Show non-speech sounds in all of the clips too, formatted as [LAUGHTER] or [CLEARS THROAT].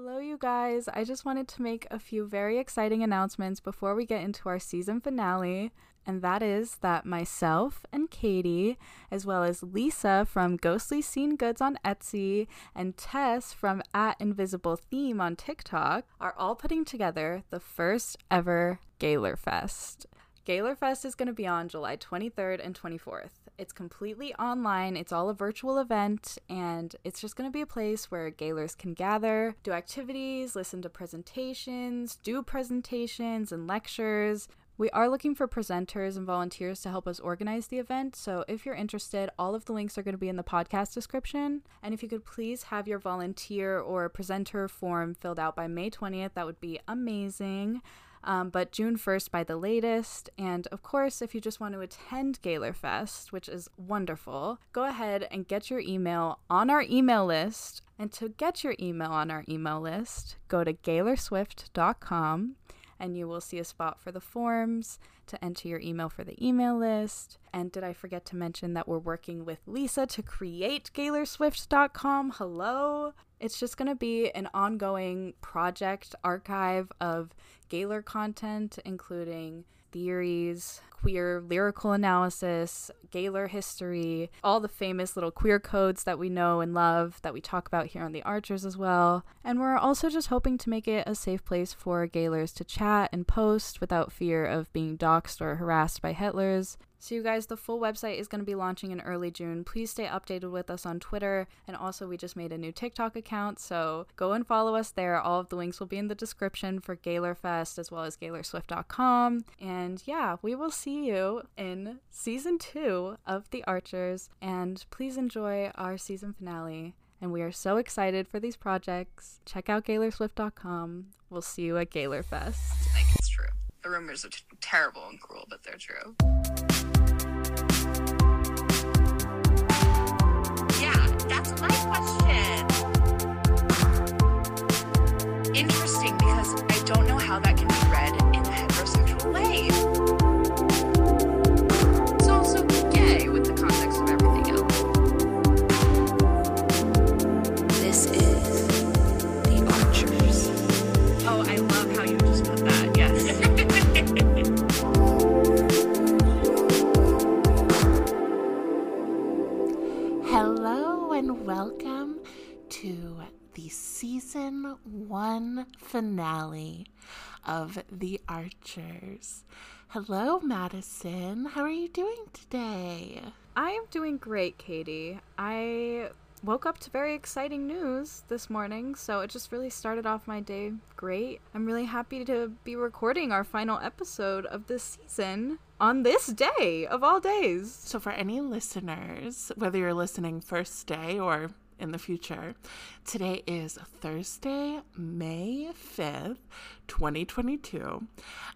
Hello, you guys. I just wanted to make a few very exciting announcements before we get into our season finale. And that is that myself and Katie, as well as Lisa from Ghostly Scene Goods on Etsy and Tess from at Invisible Theme on TikTok, are all putting together the first ever Gaylor Fest. Gaylor Fest is going to be on July 23rd and 24th. It's completely online, it's all a virtual event, and it's just going to be a place where Gaylors can gather, do activities, listen to presentations, do presentations and lectures. We are looking for presenters and volunteers to help us organize the event. So if you're interested, all of the links are going to be in the podcast description. And if you could please have your volunteer or presenter form filled out by May 20th, that would be amazing um, but June 1st by the latest. And of course, if you just want to attend Gaylor Fest, which is wonderful, go ahead and get your email on our email list. And to get your email on our email list, go to gaylorswift.com and you will see a spot for the forms to enter your email for the email list. And did I forget to mention that we're working with Lisa to create GaylorSwift.com? Hello. It's just going to be an ongoing project archive of Gaylor content, including theories, queer lyrical analysis, Gaylor history, all the famous little queer codes that we know and love that we talk about here on The Archers as well. And we're also just hoping to make it a safe place for Gaylors to chat and post without fear of being doxxed or harassed by Hetlers. So, you guys, the full website is going to be launching in early June. Please stay updated with us on Twitter. And also, we just made a new TikTok account. So, go and follow us there. All of the links will be in the description for Gaylor Fest as well as GaylorSwift.com. And yeah, we will see you in season two of The Archers. And please enjoy our season finale. And we are so excited for these projects. Check out GaylorSwift.com. We'll see you at Gaylor Fest. I think it's true. The rumors are t- terrible and cruel, but they're true. Yeah, that's my question. Interesting because I don't know how that can season one finale of The Archers. Hello, Madyson. How are you doing today? I am doing great, Katie. I woke up to very exciting news this morning, so it just really started off my day great. I'm really happy to be recording our final episode of this season on this day of all days. So, for any listeners, whether you're listening first day or in the future, today is Thursday, May 5th, 2022,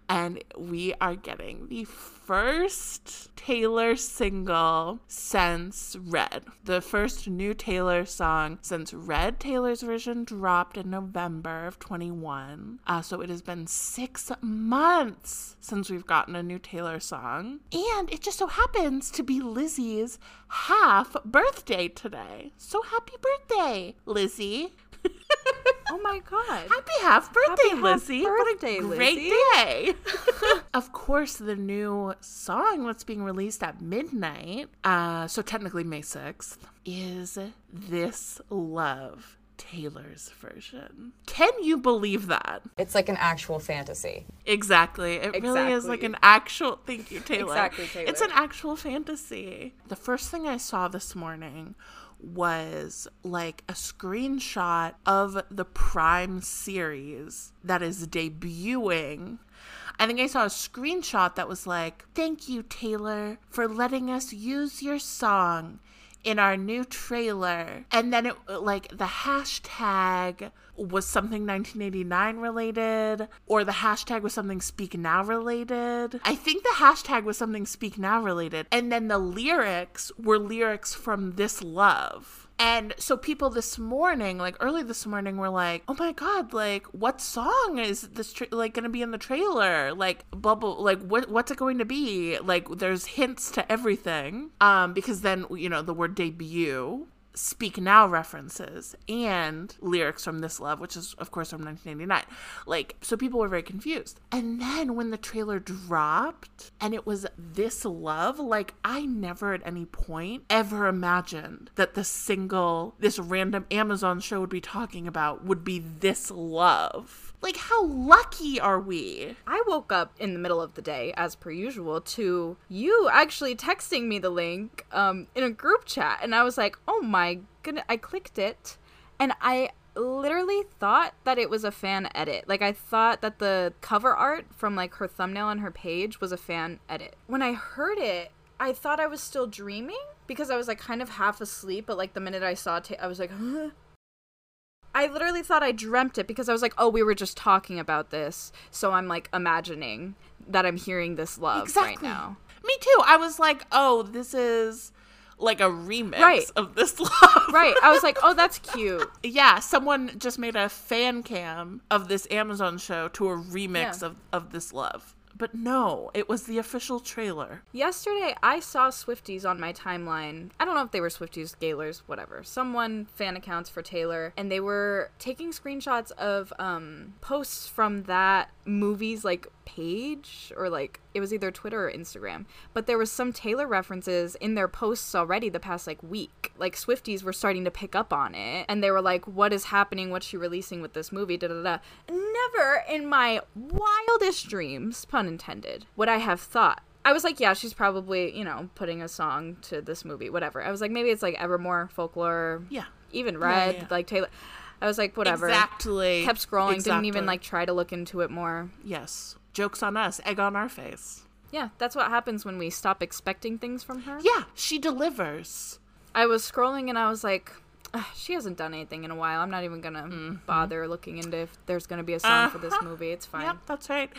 and we are getting the first Taylor single since Red. The first new Taylor song since Red Taylor's version dropped in November of 21. Uh, so it has been six months since we've gotten a new Taylor song. And it just so happens to be Lizzie's half birthday today. So happy birthday, Lizzie. [LAUGHS] Oh my god. Happy half birthday, half Lizzie. birthday, what a great Lizzie. day. [LAUGHS] [LAUGHS] of course, the new song that's being released at midnight, uh, so technically May 6th, is This Love. Taylor's version. Can you believe that? It's like an actual fantasy. Exactly. It really is like an actual. Thank you, Taylor. Exactly, Taylor. It's an actual fantasy. The first thing I saw this morning was like a screenshot of the Prime series that is debuting. I think I saw a screenshot that was like, Thank you, Taylor, for letting us use your song in our new trailer. And then it like the hashtag was something 1989 related or the hashtag was something speak now related. I think the hashtag was something speak now related. And then the lyrics were lyrics from This Love. And so people this morning, like early this morning, were like, "Oh my god! Like, what song is this tra- like going to be in the trailer? Like, bubble, like what what's it going to be? Like, there's hints to everything. Um, because then you know the word debut Speak Now references and lyrics from This Love, which is, of course, from 1989. Like, so people were very confused. And then when the trailer dropped and it was This Love, like, I never at any point ever imagined that the single this random Amazon show would be talking about would be This Love. Like, how lucky are we? I woke up in the middle of the day, as per usual, to you actually texting me the link um, in a group chat. And I was like, oh my goodness. I clicked it and I literally thought that it was a fan edit. Like, I thought that the cover art from like her thumbnail on her page was a fan edit. When I heard it, I thought I was still dreaming because I was like kind of half asleep, but like the minute I saw it, I was like, [GASPS] huh? I literally thought I dreamt it because I was like, oh, we were just talking about this. So I'm like imagining that I'm hearing this love Exactly. right now. Me too. I was like, oh, this is like a remix Right. of This [LAUGHS] Love. Right. I was like, oh, that's cute. [LAUGHS] Yeah, someone just made a fan cam of this Amazon show to a remix Yeah. of, of This Love. But no, it was the official trailer. Yesterday, I saw Swifties on my timeline. I don't know if they were Swifties, Gaylors, whatever. Someone fan accounts for Taylor, and they were taking screenshots of um, posts from that movie's like page or like it was either Twitter or Instagram. But there was some Taylor references in their posts already the past like week. Like Swifties were starting to pick up on it, and they were like, "What is happening? What's she releasing with this movie?" Da da da. Never in my wildest dreams, pun intended, would I have thought I was like, yeah, she's probably, you know, putting a song to this movie, whatever. I was like, maybe it's like Evermore, folklore, Yeah. even Red, yeah. like Taylor. I was like, whatever. Exactly. Kept scrolling, didn't even like try to look into it more. Yes. Jokes on us, egg on our face. Yeah, that's what happens when we stop expecting things from her. Yeah, she delivers. I was scrolling and I was like, she hasn't done anything in a while. I'm not even gonna bother looking into if there's gonna be a song for this Mm-hmm. Uh-huh. movie. It's fine. Yep, that's right.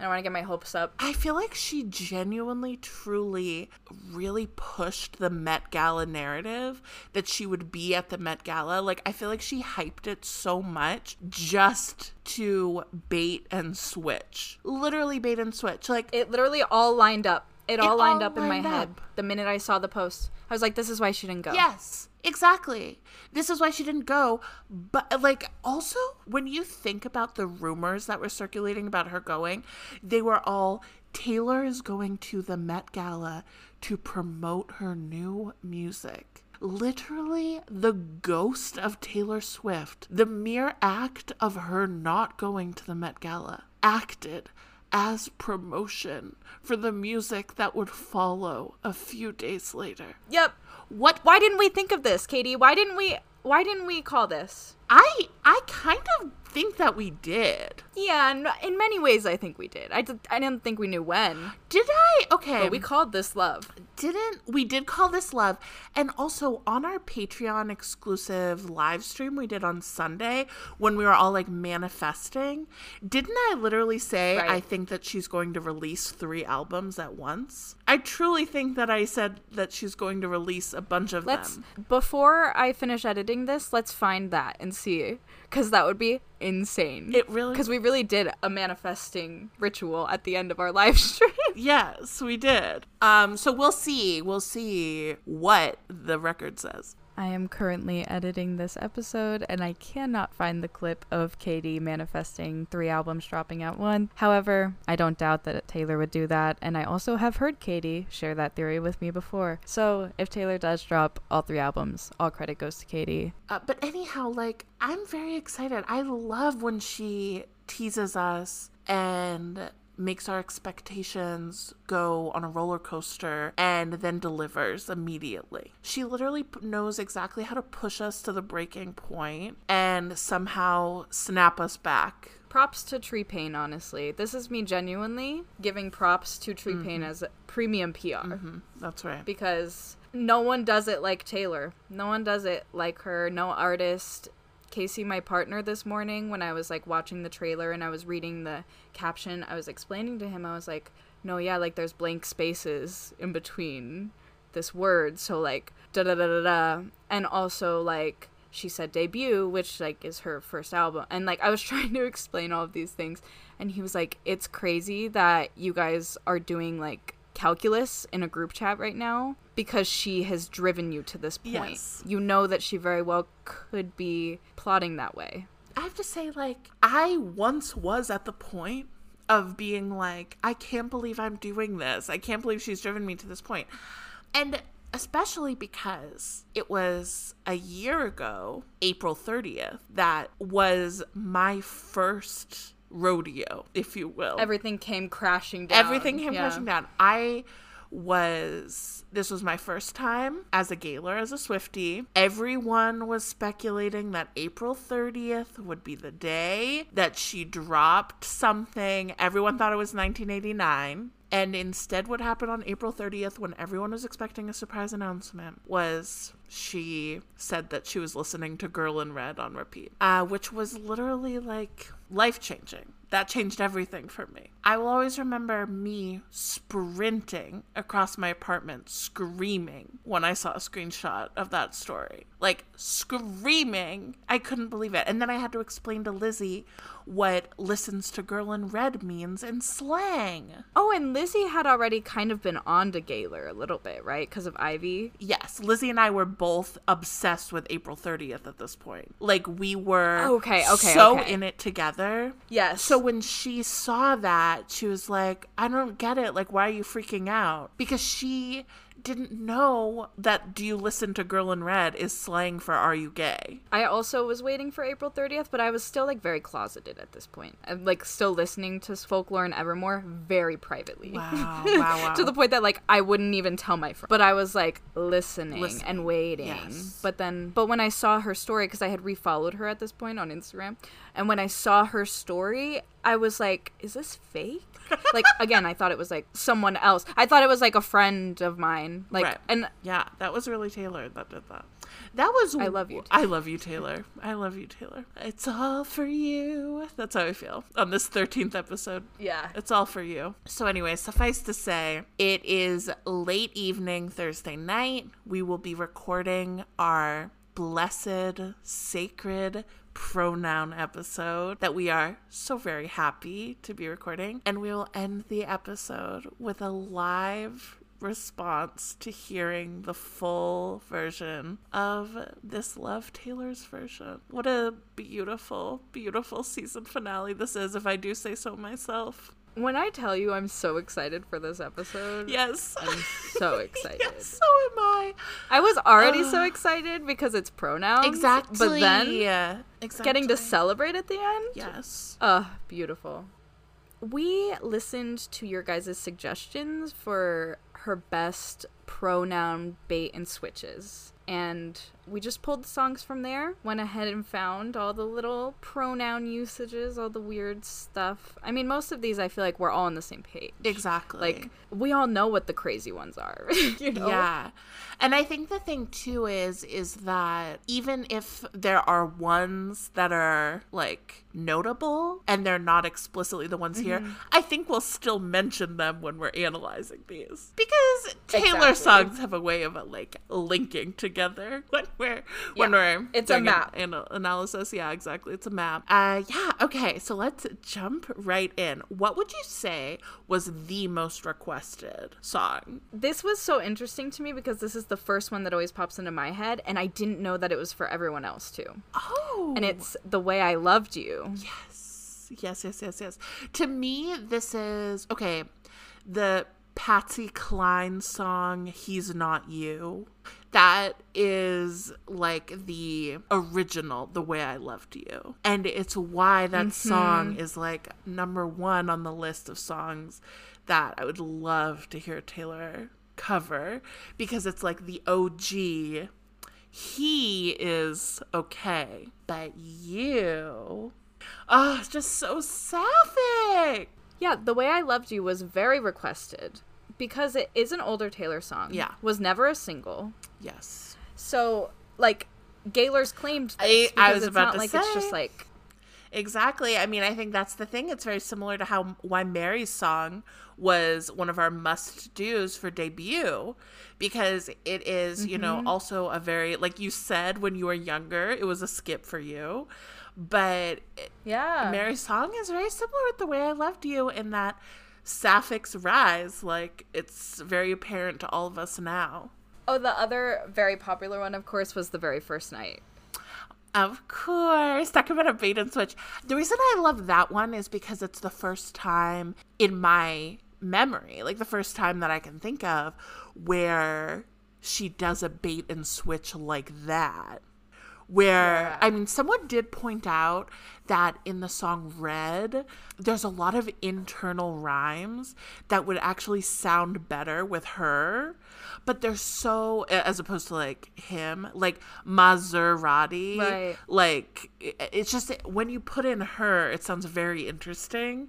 I don't want to get my hopes up. I feel like she genuinely, truly, really pushed the Met Gala narrative that she would be at the Met Gala. Like, I feel like she hyped it so much just to bait and switch. Literally bait and switch. Like, It literally all lined up. It, all lined all up in my lined head the minute I saw the post. I was like, this is why she didn't go. Yes, exactly. This is why she didn't go. But, like, also, when you think about the rumors that were circulating about her going, they were all Taylor is going to the Met Gala to promote her new music. Literally, the ghost of Taylor Swift, the mere act of her not going to the Met Gala, acted as promotion for the music that would follow a few days later. Yep. What Why didn't we think of this, Katie? Why didn't we why didn't we call this? I I kind of think that we did. Yeah, in, in many ways I think we did. I did, I didn't think we knew when. Did I? Okay. But we called this love. didn't we did call this love and also on our patreon exclusive live stream we did on sunday when we were all like manifesting didn't i literally say Right. i think that she's going to release three albums at once i truly think that i said that she's going to release a bunch of Let's them before I finish editing this, let's find that and see cuz that would be insane. It really- Cuz we really did a manifesting ritual at the end of our [LAUGHS] live stream. yes we did um so we'll see we'll see what the record says I am currently editing this episode and I cannot find the clip of Katie manifesting three albums dropping at once. However, I don't doubt that Taylor would do that, and I also have heard Katie share that theory with me before. So, if Taylor does drop all three albums, all credit goes to Katie. Uh, but anyhow, like, I'm very excited. I love when she teases us and makes our expectations go on a roller coaster and then delivers immediately. She literally knows exactly how to push us to the breaking point and somehow snap us back. Props to Tree Paine, honestly. This is me genuinely giving props to Tree mm-hmm. Paine as premium PR. Mm-hmm. That's right. because no one does it like Taylor. No one does it like her. No artist. Casey, my partner, this morning when I was like watching the trailer and I was reading the caption, I was explaining to him, I was like, no, yeah, like there's blank spaces in between this word. So like da da da da da. And also like she said debut, which like is her first album. And like I was [LAUGHS] trying to explain all of these things and he was like, It's crazy that you guys are doing like calculus in a group chat right now because she has driven you to this point. Yes. You know that she very well could be plotting that way. I have to say, like, I once was at the point of being like, I can't believe I'm doing this. I can't believe she's driven me to this point. And especially because it was a year ago, April 30th, that was my first rodeo, if you will. Everything came crashing down. Everything came Yeah. crashing down. I was this was my first time as a Gaylor as a Swifty. Everyone was speculating that April 30th would be the day that she dropped something. Everyone thought it was 1989. And instead, what happened on April 30th, when everyone was expecting a surprise announcement, was she said that she was listening to Girl in Red on repeat, uh, which was literally like life changing. That changed everything for me. I will always remember me sprinting across my apartment screaming when I saw a screenshot of that story. Like screaming. I couldn't believe it. And then I had to explain to Lizzie what listens to Girl in Red means in slang. Oh, and Lizzie had already kind of been on to Gaylor a little bit, right? Because of Ivy. Yes, Lizzie and I were both obsessed with April 30th at this point. Like we were Okay, okay, so okay. in it together. Yes. So when she saw that, she was like, I don't get it. Like, why are you freaking out? Because she didn't know that do you listen to Girl in Red is slang for are you gay? I also was waiting for April 30th, but I was still like very closeted at this point. I'm like still listening to folklore and Evermore very privately. Wow, [LAUGHS] wow, wow. to the point that like I wouldn't even tell my friend. But I was like listening Listening, and waiting. yes. But then but when I saw her story cuz I had refollowed her at this point on Instagram, and when I saw her story, I was like, is this fake? like [LAUGHS] again, I thought it was like someone else. I thought it was like a friend of mine. Like Right. and Yeah, that was really Taylor that did that. That was I love you, I love you, Taylor. I love you, Taylor. It's all for you. That's how I feel on this 13th episode. yeah. It's all for you. So, anyway, suffice to say, it is late evening Thursday night. We will be recording our blessed, sacred pronoun episode that we are so very happy to be recording. And we will end the episode with a live response to hearing the full version of this Love Taylor's version. What a beautiful, beautiful season finale this is, if I do say so myself. When I tell you I'm so excited for this episode, Yes. I'm so [LAUGHS] excited. yes, so am I. I was already so excited because it's pronouns. Exactly. But then yeah, exactly. getting to celebrate at the end. Yes. Uh, beautiful. We listened to your guys' suggestions for her best pronoun bait and switches. And we just pulled the songs from there, went ahead and found all the little pronoun usages, all the weird stuff. I mean, most of these I feel like we're all on the same page. Exactly. Like, we all know what the crazy ones are. [LAUGHS] you know? Yeah. And I think the thing too is is that even if there are ones that are like notable and they're not explicitly the ones here, Mm-hmm. I think we'll still mention them when we're analyzing these. Because Taylor Exactly. songs have a way of like linking together [LAUGHS] when Yeah. we're It's a doing an map. ana- analysis. Yeah, exactly. It's a map. Uh yeah, okay. So let's jump right in. What would you say was the most requested song? This was so interesting to me because this is the first one that always pops into my head, and I didn't know that it was for everyone else too. Oh. And it's The Way I Loved You. Yes, yes, yes, yes, yes. To me, this is okay. The Patsy Cline song, He's Not You. That is like the original, The Way I Loved You. And it's why that mm-hmm. song is like number one on the list of songs that I would love to hear Taylor cover because it's like the OG he is okay, but you, oh, it's just so sapphic. Yeah, The Way I Loved You was very requested because it is an older Taylor song. Yeah. Was never a single. Yes, So, like, Gaylor's claimed I- I was it's about not to like it's say. just like exactly. I mean, I think that's the thing. It's very similar to how why Mary's song was one of our must dos for debut because it is, you know, mm-hmm. also a very like you said when you were younger, it was a skip for you, but yeah. Mary's song is very similar with the way I loved you in that Sapphics rise. Like, it's very apparent to all of us now. Oh, the other very popular one, of course, was the very first night. Of course. Talk about a bait and switch. The reason I love that one is because it's the first time in my memory, like the first time that I can think of, where she does a bait and switch like that. Where, Yeah. I mean, someone did point out that in the song Red, there's a lot of internal rhymes that would actually sound better with her, but they're so, as opposed to like him, like Maserati. Right. Like, it's just when you put in her, it sounds very interesting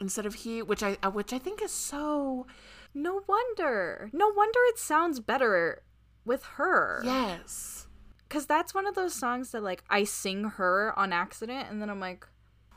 instead of he, which I, uh, which I think is so, No wonder. No wonder it sounds better with her. yes. Because that's one of those songs that, like, I sing her on accident, and then I'm like,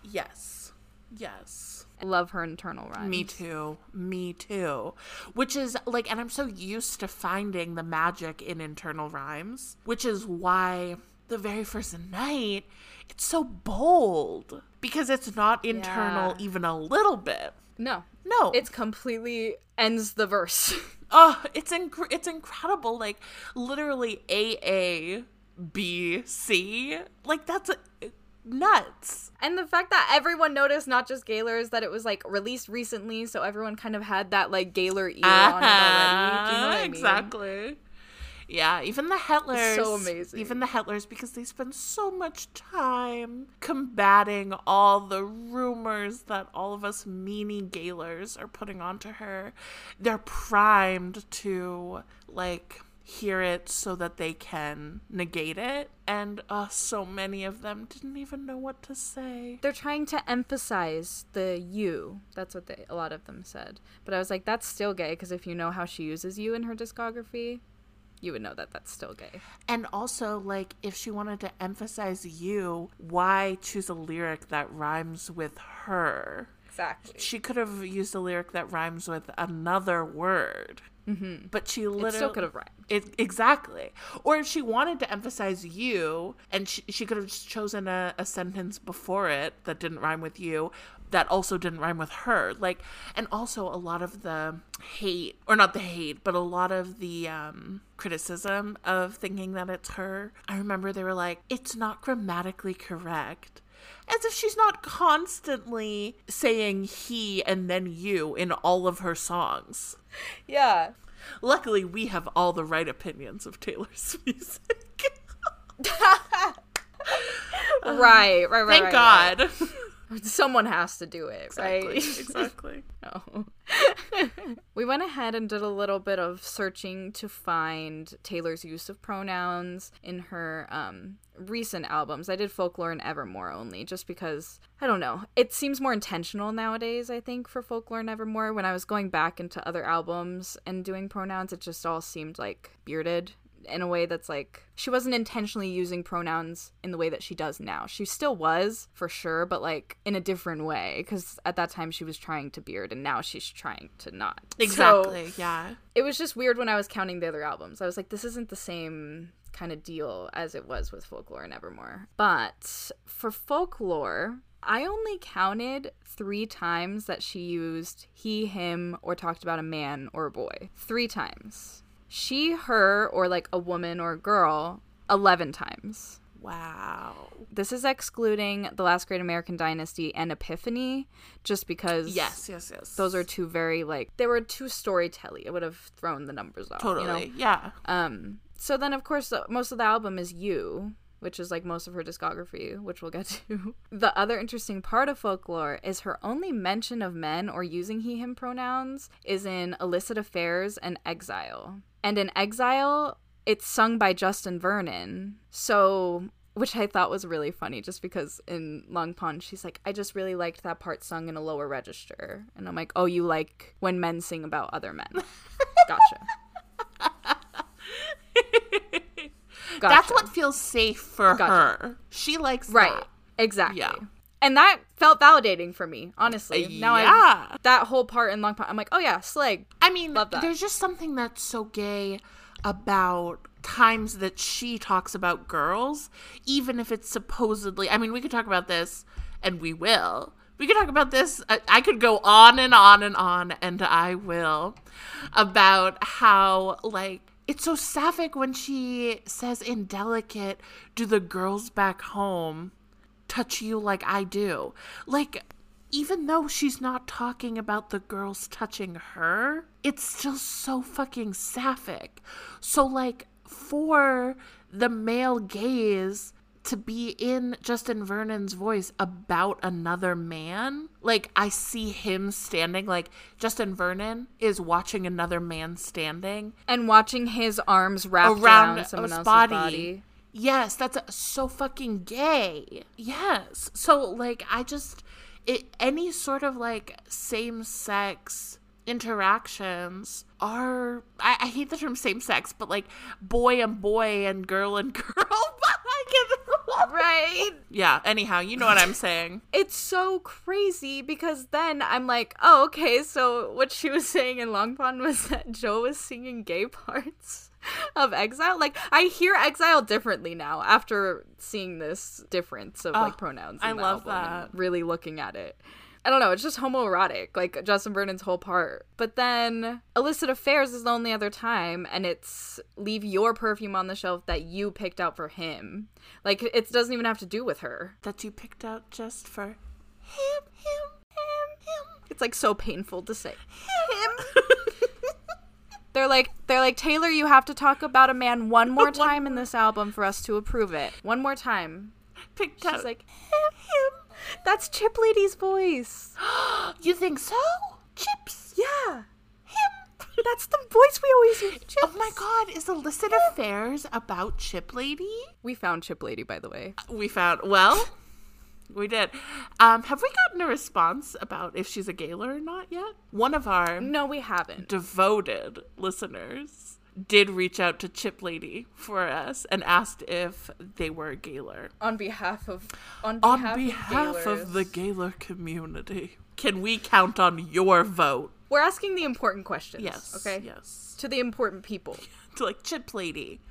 Yes. Yes. I love her internal rhymes. Me too. Me too. Which is like, and I'm so used to finding the magic in internal rhymes, which is why the very first night, it's so bold because it's not internal Yeah. even a little bit. No. No, It's completely ends the verse. [LAUGHS] oh, it's inc- it's incredible. Like literally A A B C. Like that's uh, nuts. and the fact that everyone noticed, not just Gaylors, that it was, like, released recently, so everyone kind of had that, like, Gaylor ear on it already. Do you know what I mean? Exactly. Yeah, even the Hetlers. so amazing. Even the Hetlers, because they spend so much time combating all the rumors that all of us meanie Gaylors are putting onto her. They're primed to, like, hear it so that they can negate it. And uh, so many of them didn't even know what to say. They're trying to emphasize the you. That's what they, a lot of them said. But I was like, that's still gay, because if you know how she uses you in her discography, you would know that that's still gay. And also, like, if she wanted to emphasize you, why choose a lyric that rhymes with her? Exactly. She could have used a lyric that rhymes with another word. Mm-hmm. But she literally It still could have rhymed. It, exactly. Or if she wanted to emphasize you, and she, she could have just chosen a, a sentence before it that didn't rhyme with you, that also didn't rhyme with her. Like, and also a lot of the hate, or not the hate, but a lot of the um, criticism of thinking that it's her. I remember they were like, it's not grammatically correct. As if she's not constantly saying he and then you in all of her songs. Yeah. Luckily, we have all the right opinions of Taylor's [LAUGHS] music. [LAUGHS] right, right, right. Thank right, God. right. [LAUGHS] Someone has to do it, exactly. right? exactly. [LAUGHS] [LAUGHS] We went ahead and did a little bit of searching to find Taylor's use of pronouns in her um, recent albums. I did Folklore and Evermore only, just because, I don't know, it seems more intentional nowadays, I think, for Folklore and Evermore. When I was going back into other albums and doing pronouns, it just all seemed like bearded in a way that's like she wasn't intentionally using pronouns in the way that she does now. She still was for sure, but like in a different way because at that time she was trying to beard and now she's trying to not. So, Exactly. yeah. it was just weird when I was counting the other albums. I was like, this isn't the same kind of deal as it was with Folklore and Evermore. But for Folklore, I only counted three times that she used he, him, or talked about a man or a boy. Three times. She, her, or like a woman or a girl, 11 times. Wow. This is excluding The Last Great American Dynasty and Epiphany, just because Yes, yes, yes. those are two very like they were too storytelly. It would have thrown the numbers off. you know? totally. Yeah. Um. So then, of course, most of the album is you, which is like most of her discography, which we'll get to. [LAUGHS] the other interesting part of folklore is her only mention of men or using he/him pronouns is in "Illicit Affairs" and "Exile." And in "Exile," it's sung by Justin Vernon. So. Which I thought was really funny just because in Long Pond, she's like, I just really liked that part sung in a lower register. And I'm like, oh, you like when men sing about other men. [LAUGHS] Gotcha. [LAUGHS] Gotcha. That's what feels safe for Gotcha. her. She likes Right. that. Exactly. Yeah. And that felt validating for me, honestly. Uh, Now I yeah. that whole part in Long Pond, I'm like, oh yeah, slag. I mean, Love that. there's just something that's so gay about times that she talks about girls, even if it's supposedly. I mean, we could talk about this, and we will, we could talk about this. I, I could go on and on and on, and I will, about how, like, it's so sapphic when she says indelicate, do the girls back home touch you like I do? Like, even though she's not talking about the girls touching her, it's still so fucking sapphic. So, like, for the male gaze to be in Justin Vernon's voice about another man, like, I see him standing, like, Justin Vernon is watching another man standing And watching his arms wrapped around around someone else's body. body. Yes, that's uh, so fucking gay. Yes. So like I just it any sort of like same sex interactions are I, I hate the term same sex, but like boy and boy and girl and [LAUGHS] girl. but I get Right. Yeah, anyhow, you know what I'm saying. [LAUGHS] It's so crazy because then I'm like, oh, okay, so what she was saying in Long Pond was that Joe was singing gay parts [LAUGHS] of Exile. Like, I hear Exile differently now after seeing this difference of like Oh, pronouns. I love that. Really looking at it. I don't know, it's just homoerotic, like Justin Vernon's whole part. But then Illicit Affairs is the only other time, and it's leave your perfume on the shelf that you picked out for him. Like, it doesn't even have to do with her. That you picked out just for him, him, him, him. It's like so painful to say. Him. [LAUGHS] they're like they're like Taylor, you have to talk about a man one more [LAUGHS] time in this album for us to approve it. One more time. [LAUGHS] Picked She's out like him, him. That's Chip Lady's voice. [GASPS] You think so? Chips. Yeah. Him. That's the voice we always use. Chips. Oh my god, is Illicit Affairs about Chip Lady? We found Chip Lady, by the way. We found well, we did. Um, have we gotten a response about if she's a Gaylor or not yet? One of our No, we haven't. devoted listeners did reach out to Chip Lady for us and asked if they were a Gaylor. On behalf of on On behalf, behalf of, of the Gaylor community, can we count on your vote? We're asking the important questions. Yes. Okay. Yes. To the important people. [LAUGHS] to like Chip Lady.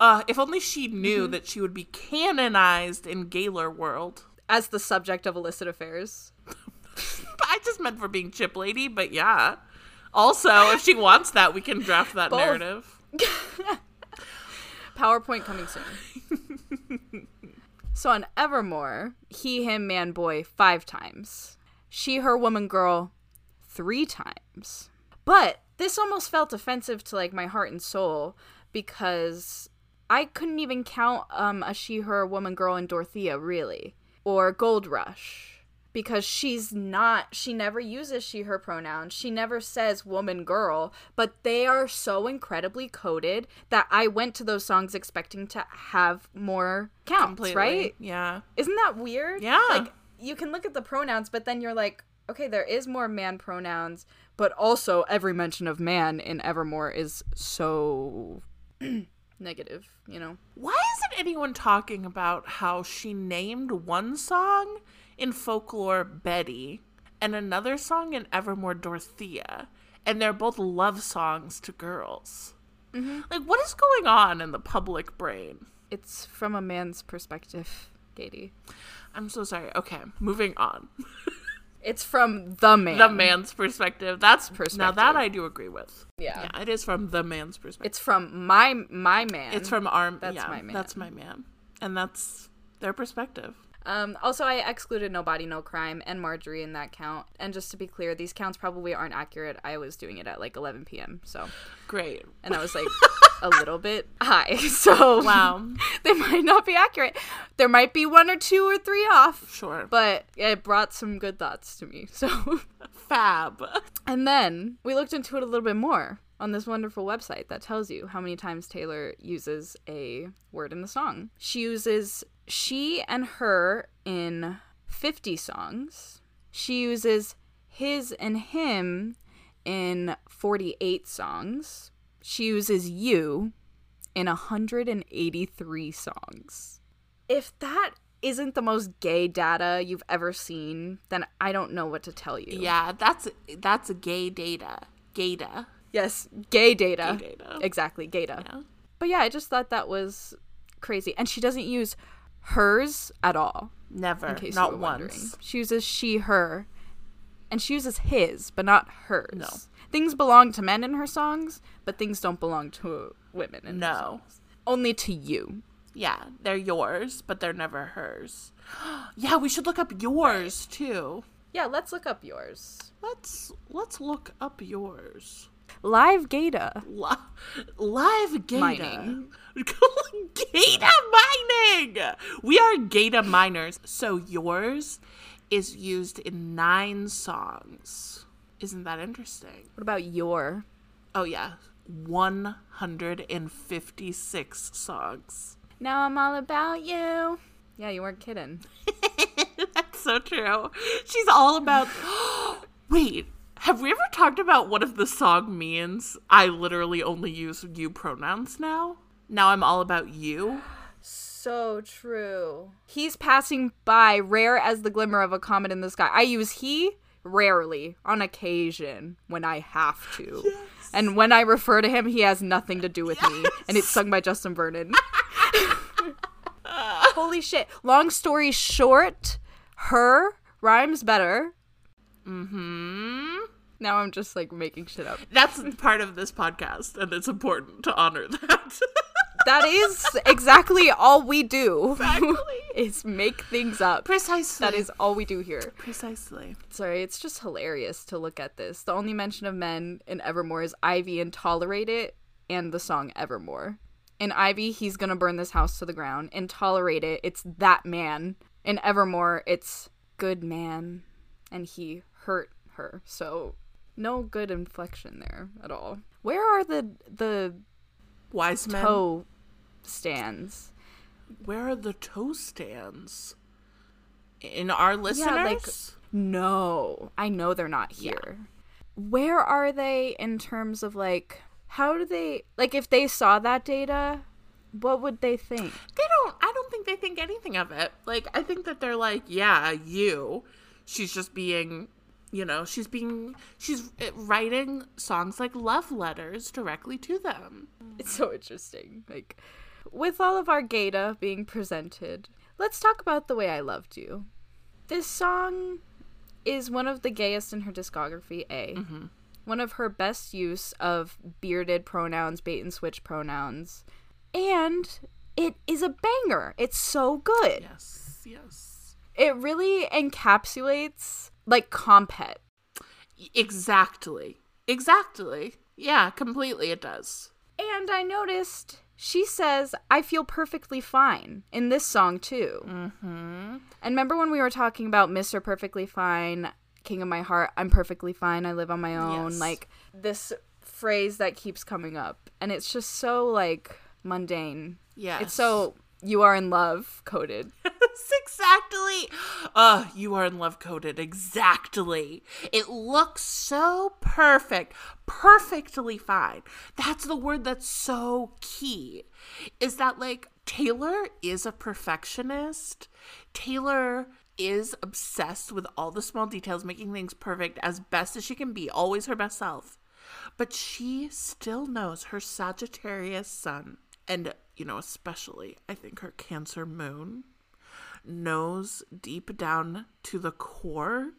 Uh, if only she knew Mm-hmm. that she would be canonized in Gaylor world. As the subject of illicit affairs. [LAUGHS] I just meant for being Chip Lady, but yeah. Also, if she wants that, we can draft that Both. narrative. [LAUGHS] PowerPoint coming soon. [LAUGHS] so on Evermore, he, him, man, boy, five times. She, her, woman, girl, three times. But this almost felt offensive to like my heart and soul because I couldn't even count um, a she, her, woman, girl in Dorothea, really. Or Gold Rush. Because she's not, she never uses she, her pronouns. She never says woman, girl. But they are so incredibly coded that I went to those songs expecting to have more counts, Completely. right? Yeah. Isn't that weird? Yeah. Like, you can look at the pronouns, but then you're like, okay, there is more man pronouns, but also every mention of man in Evermore is so [CLEARS THROAT] negative, you know? Why isn't anyone talking about how she named one song in folklore Betty and another song in Evermore Dorothea? And they're both love songs to girls. Mm-hmm. Like, what is going on in the public brain? It's from a man's perspective, Katie. I'm so sorry. Okay, moving on. [LAUGHS] It's from the man. the man's perspective. That's perspective. now that I do agree with. Yeah. Yeah, it is from the man's perspective. It's from my my man. It's from our. That's yeah, my man. That's my man, and that's their perspective. Um, also, I excluded No Body, No Crime and Marjorie in that count. And just to be clear, these counts probably aren't accurate. I was doing it at like 11 p.m. So, Great. and I was like [LAUGHS] a little bit high. [LAUGHS] So, Wow. [LAUGHS] they might not be accurate. There might be one or two or three off, Sure. but it brought some good thoughts to me. So, Fab. and then we looked into it a little bit more on this wonderful website that tells you how many times Taylor uses a word in the song. She uses she and her in 50 songs. She uses his and him in 48 songs. She uses you in 183 songs. If that isn't the most gay data you've ever seen, then I don't know what to tell you. Yeah, that's that's gay data. Gata. Yes, gay data. Gay data. Exactly, gay data. Yeah. But yeah, I just thought that was crazy. And she doesn't use hers at all. Never. in case Not were wondering. once. She uses she, her, and she uses his, but not hers. No. Things belong to men in her songs, but things don't belong to women in her No. songs. Only to you. Yeah, they're yours, but they're never hers. [GASPS] yeah, we should look up yours too. Yeah, let's look up yours. Let's let's look up yours. Live Gata. Li- live Gata. Mining. [LAUGHS] Gata mining. We are Gata miners. So yours is used in nine songs. Isn't that interesting? What about your? Oh yeah, 156 songs. Now I'm all about you. Yeah, you weren't kidding. [LAUGHS] That's so true. She's all about. [GASPS] Wait, have we ever talked about what if the song means I literally only use you pronouns now? Now I'm all about you. So true. He's passing by, rare as the glimmer of a comet in the sky. I use he rarely, on occasion, when I have to. And when I refer to him, he has nothing to do with me. And it's sung by Justin Vernon. [LAUGHS] [LAUGHS] Holy shit. Long story short, her rhymes better. Hmm. Now I'm just like making shit up. That's part of this podcast, and it's important to honor that. [LAUGHS] That is exactly all we do. Exactly. [LAUGHS] is make things up. Precisely. That is all we do here. precisely. Sorry, it's just hilarious to look at this. The only mention of men in Evermore is Ivy and Tolerate It and the song Evermore. In Ivy, he's gonna burn this house to the ground. In Tolerate It, it's that man. In Evermore, it's good man. And he hurt her. So no good inflection there at all. Where are the the Wise men. toe stands? Where are the toe stands? In our listeners? like- No, I know they're not here. Where are they in terms of like how do they like if they saw that data, what would they think? they don't i don't think they think anything of it like i think that they're like yeah you she's just being you know she's being she's uh, writing songs like love letters directly to them It's so interesting. Like with all of our Gata being presented, let's talk about The Way I Loved You. This song is one of the gayest in her discography, A. One of her best use of bearded pronouns, bait and switch pronouns. And it is a banger. It's so good. yes yes It really encapsulates like compet. exactly exactly yeah completely it does And I noticed she says, I feel perfectly fine in this song too. Mm-hmm. And remember when we were talking about Mr. Perfectly Fine, King of My Heart, I'm perfectly fine, I live on my own? Yes. Like this phrase that keeps coming up. And it's just so like mundane. Yeah. It's so you are in love coded. Yes, exactly. Uh, you are in love coded. Exactly. It looks so perfect. Perfectly fine. That's the word that's so key. Is that like Taylor is a perfectionist. Taylor is obsessed with all the small details, making things perfect as best as she can be, always her best self. But she still knows her Sagittarius sun, and, you know, especially, I think her Cancer moon knows deep down to the core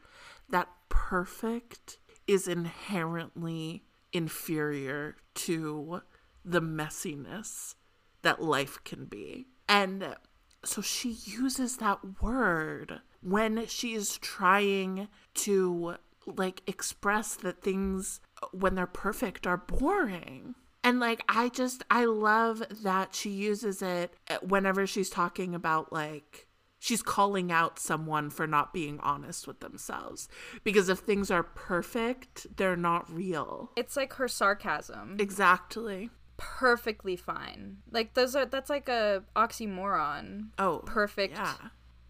that perfect is inherently inferior to the messiness that life can be. And so she uses that word when she is trying to like express that things when they're perfect are boring. And like I just I love that she uses it whenever she's talking about like she's calling out someone for not being honest with themselves because if things are perfect, they're not real. It's like her sarcasm. Exactly. Perfectly fine. Like those are that's like a oxymoron. Oh, Perfect. Yeah.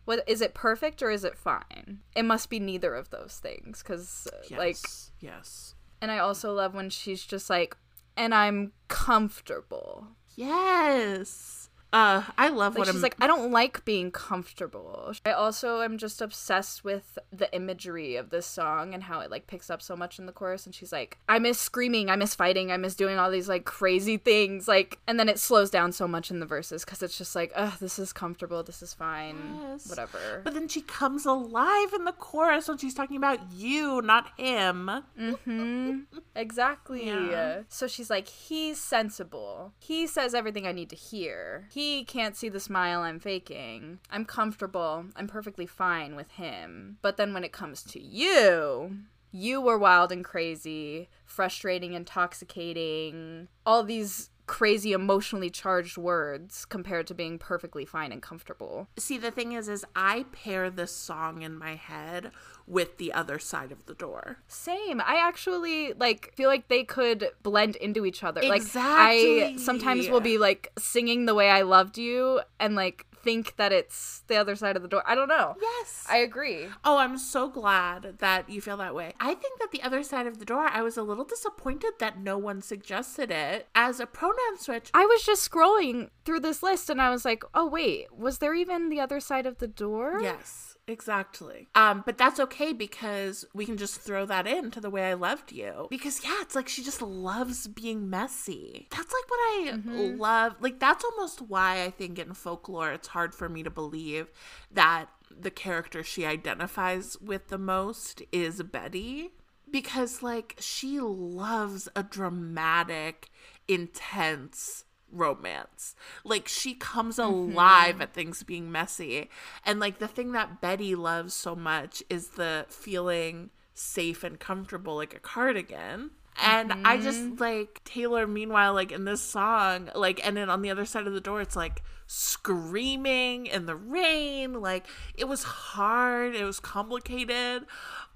What is it perfect or is it fine? It must be neither of those things cuz uh, Yes. like yes. and I also love when she's just like and I'm comfortable. Yes. Uh, I love Like what she's I'm like, I don't like being comfortable. I also am just obsessed with the imagery of this song and how it like picks up so much in the chorus. And she's like, I miss screaming, I miss fighting, I miss doing all these like crazy things. Like, and then it slows down so much in the verses because it's just like, ugh, this is comfortable, this is fine, Yes. whatever. But then she comes alive in the chorus when she's talking about you, not him. [LAUGHS] Exactly. Yeah. So she's like, he's sensible. He says everything I need to hear. He can't see the smile I'm faking. I'm comfortable. I'm perfectly fine with him. But then when it comes to you, you were wild and crazy, frustrating, intoxicating, all these crazy emotionally charged words compared to being perfectly fine and comfortable. See, the thing is, is I pair this song in my head with the other side of the door. Same. I actually like feel like they could blend into each other. Like I sometimes will be like singing the way I loved you and like think that it's the other side of the door. I don't know. Yes. I agree. Oh, I'm so glad that you feel that way. I think that the other side of the door, I was a little disappointed that no one suggested it as a pronoun switch. I was just scrolling through this list and I was like, "Oh wait, was there even the other side of the door?" Yes, exactly. Um, but that's okay because we can just throw that into the way I loved you. Because yeah, it's like she just loves being messy. That's like what I love. Like that's almost why I think in folklore it's hard for me to believe that the character she identifies with the most is Betty. Because like she loves a dramatic, intense romance. Like she comes mm-hmm. alive at things being messy. And like the thing that Betty loves so much is the feeling safe and comfortable like a cardigan. And I just mm-hmm. like Taylor meanwhile like in this song like and then on the other side of the door it's like screaming in the rain like it was hard it was complicated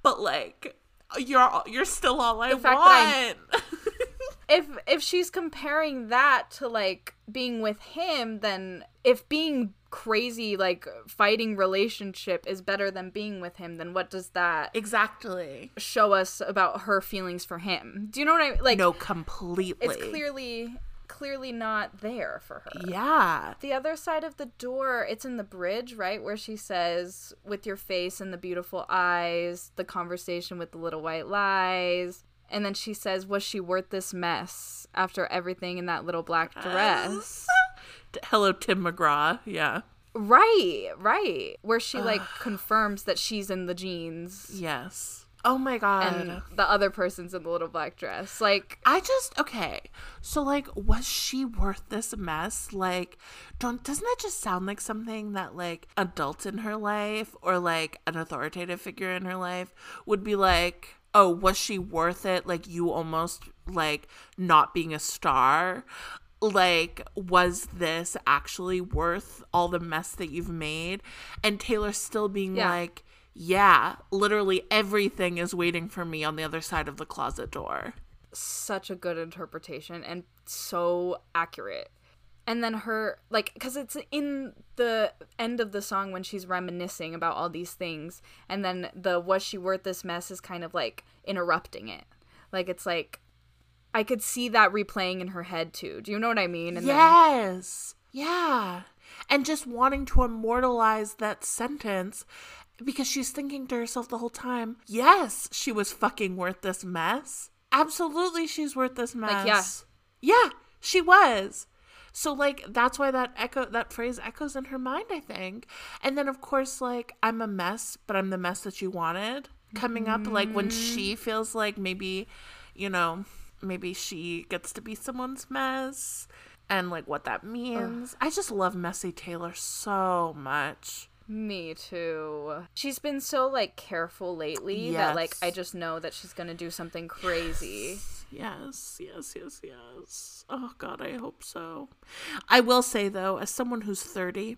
but like you're you're still all I The fact that want. [LAUGHS] if if she's comparing that to like being with him then if being crazy like fighting relationship is better than being with him then what does that exactly. show us about her feelings for him do you know what i mean like no, completely. it's clearly clearly not there for her Yeah. the other side of the door it's in the bridge right where she says with your face and the beautiful eyes the conversation with the little white lies and then she says was she worth this mess after everything in that little black dress [LAUGHS] Hello, Tim McGraw. Yeah. right right where she like confirms that she's in the jeans Yes. Oh my god. and the other person's in the little black dress like I just okay. So like was she worth this mess? Like don't doesn't that just sound like something that like adults in her life or like an authoritative figure in her life would be like, "Oh, was she worth it? Like you almost like not being a star?" Like, was this actually worth all the mess that you've made? And Taylor still being Yeah. like, yeah, literally everything is waiting for me on the other side of the closet door. such a good interpretation and so accurate. And then her like cuz it's in the end of the song when she's reminiscing about all these things and then the was she worth this mess is kind of like interrupting it. Like it's like I could see that replaying in her head too. Do you know what I mean? And then yes. yeah. And just wanting to immortalize that sentence because she's thinking to herself the whole time, yes, she was fucking worth this mess. Absolutely, she's worth this mess. yeah. Yeah, she was. So like that's why that echo that phrase echoes in her mind, I think. And then of course like I'm a mess, but I'm the mess that you wanted coming up like when she mm-hmm. feels like maybe, you know, maybe she gets to be someone's mess and like what that means. I just love Messy Taylor so much. Me too. She's been so like careful lately that like I just know that she's going to do something crazy. Yes, yes, yes, yes. Yes. Oh god, I hope so. I will say though, as someone who's 30,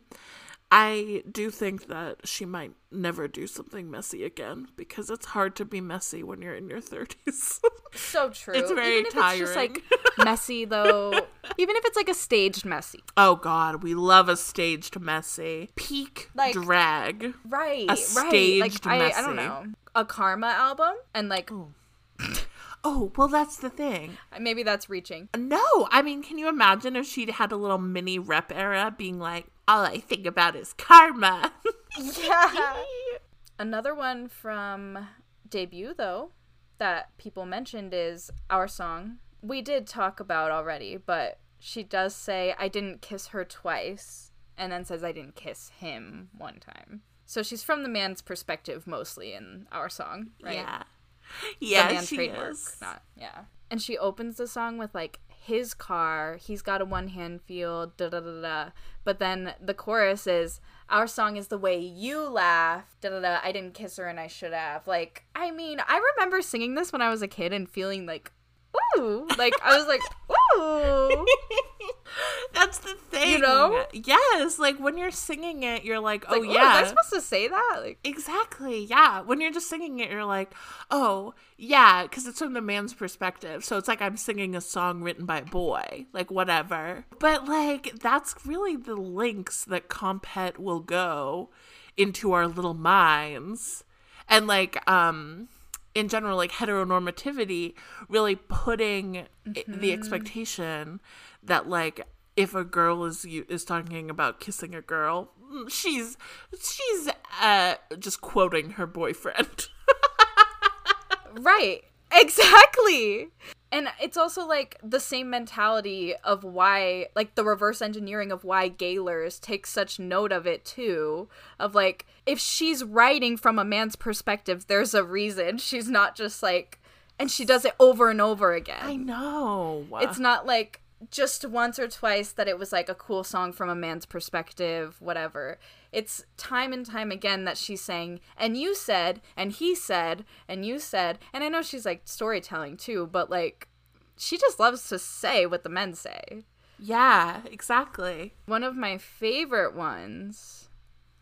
I do think that she might never do something messy again because it's hard to be messy when you're in your 30s. So [LAUGHS] true. It's very Even if it's just like [LAUGHS] messy though. Even if it's like a staged messy. oh god, we love a staged messy. Peak Like- drag. Right. A right. staged like I, I don't know. A karma album and like [LAUGHS] Oh, well, that's the thing. Uh, maybe that's reaching. No, I mean, can you imagine if she'd had a little mini rep era being like, all I think about is karma? [LAUGHS] Yeah. Another one from debut though that people mentioned is our song. We did talk about already, but she does say I didn't kiss her twice and then says I didn't kiss him one time. So she's from the man's perspective mostly in our song, right? Yeah. Yeah, she trademark, is. not yeah. And she opens the song with like his car, he's got a one hand feel, da da da da. But then the chorus is our song is the way you laugh, da da da. I didn't kiss her and I should have. Like, I mean, I remember singing this when I was a kid and feeling like, ooh, like I was like, [LAUGHS] ooh. [GASPS] That's the thing. You know? Yes. Like when you're singing it, you're like, oh, Like, yeah. was I supposed to say that? Like, Exactly. Yeah. When you're just singing it, you're like, oh, yeah, because it's from the man's perspective. So it's like I'm singing a song written by a boy, like whatever. But like, that's really the links that Comphet will go into our little minds. And like, um, in general, like heteronormativity, really putting i- the expectation that like if a girl is is talking about kissing a girl, she's she's uh just quoting her boyfriend. [LAUGHS] Right. Exactly. And it's also like the same mentality of why, like the reverse engineering of why Gaylors take such note of it too. Of like, if she's writing from a man's perspective, there's a reason. [LAUGHS] She's not just like, and she does it over and over again. I know. It's not like just once or twice that it was like a cool song from a man's perspective, whatever. It's time and time again that she's saying, and you said, and he said, and you said, and I know she's like storytelling too, but like she just loves to say what the men say. yeah, exactly. One of my favorite ones,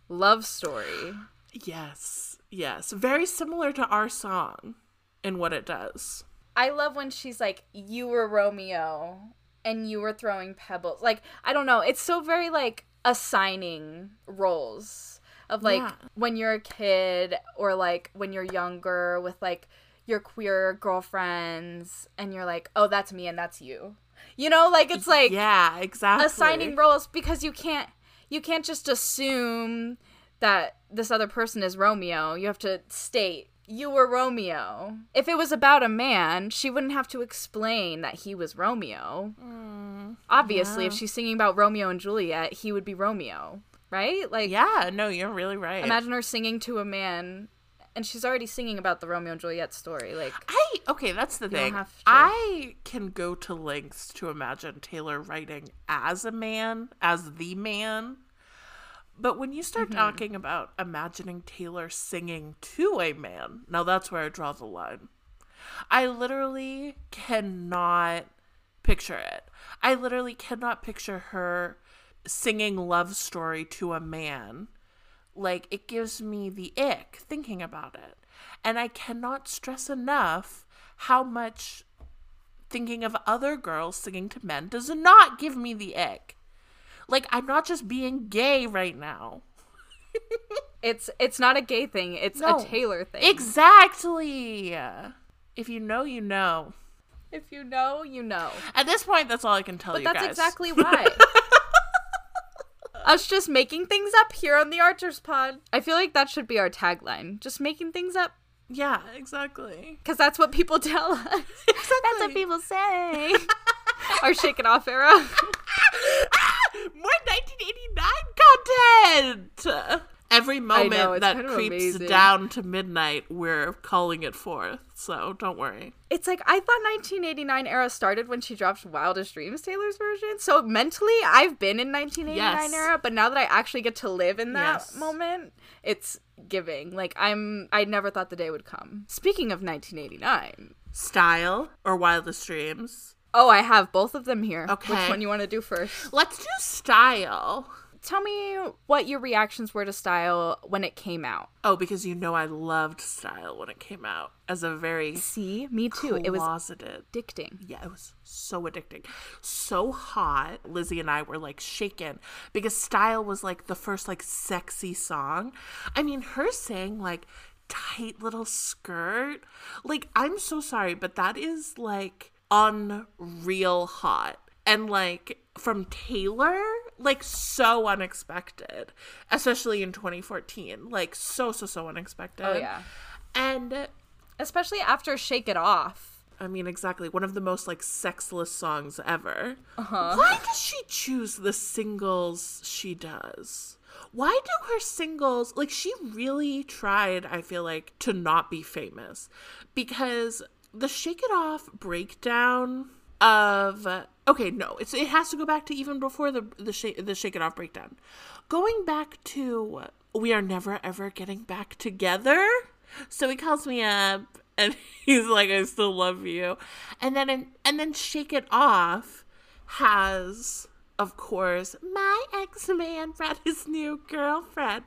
Love Story. Yes. Yes. Very similar to our song in what it does. I love when she's like, "You were Romeo, and you were throwing pebbles." Like, I don't know. It's so very like assigning roles of like Yeah. when you're a kid or like when you're younger with like your queer girlfriends, and you're like, "Oh, that's me, and that's you." You know, like it's like yeah, exactly. assigning roles because you can't you can't just assume that this other person is Romeo. You have to state you were Romeo. If it was about a man, she wouldn't have to explain that he was Romeo. Mm, Obviously, if she's singing about Romeo and Juliet, he would be Romeo, right? Like Yeah, no, you're really right. imagine her singing to a man and she's already singing about the Romeo and Juliet story. Like I okay, that's the thing. I can go to lengths to imagine Taylor writing as a man, as the man. But when you start Mm-hmm. talking about imagining Taylor singing to a man, now that's where I draw the line. I literally cannot picture it. I literally cannot picture her singing love story to a man. Like it gives me the ick thinking about it. And I cannot stress enough how much thinking of other girls singing to men does not give me the ick. Like I'm not just being gay right now. it's it's not a gay thing, it's No. a Taylor thing. Exactly. If you know, you know. if you know, you know. At this point, that's all I can tell But you that's guys. exactly why. [LAUGHS] Us just making things up here on the Archers Pod. I feel like that should be our tagline. Just making things up Yeah, exactly. because that's what people tell us. [LAUGHS] That's what people say. [LAUGHS] our Shake It Off era. More 1989 content. Every moment know, that kind of creeps amazing. down to midnight, we're calling it forth. So don't worry. It's like I thought 1989 era started when she dropped Wildest Dreams Taylor's version. So mentally, I've been in 1989 Yes. era, but now that I actually get to live in that Yes. moment, it's giving. Like I'm I never thought the day would come. Speaking of 1989, Style or wildest dreams. Oh, I have both of them here. Okay. Which one you want to do first? Let's do style. Tell me what your reactions were to Style when it came out. Oh, because you know I loved style when it came out as a very See, me too. It was closeted. addicting. Yeah, it was so addicting. So hot. Lizzie and I were like shaken because Style was like the first like sexy song. I mean, her saying like tight little skirt. Like, I'm so sorry, but that is like unreal hot. And like from Taylor, like so unexpected, especially in 2014. Like, so, so, so unexpected. Oh yeah. And Especially after Shake It Off. I mean, exactly. One of the most like sexless songs ever. Uh-huh. Why does she choose the singles she does? Why do her singles like she really tried, I feel like, to not be famous? Because the Shake It Off breakdown of okay, no, it's it has to go back to even before the the shake the Shake It Off breakdown. Going back to we are never ever getting back together. So he calls me up and [LAUGHS] he's like, I still love you. And then and then Shake It Off has of course, my ex man brought [LAUGHS] his new girlfriend.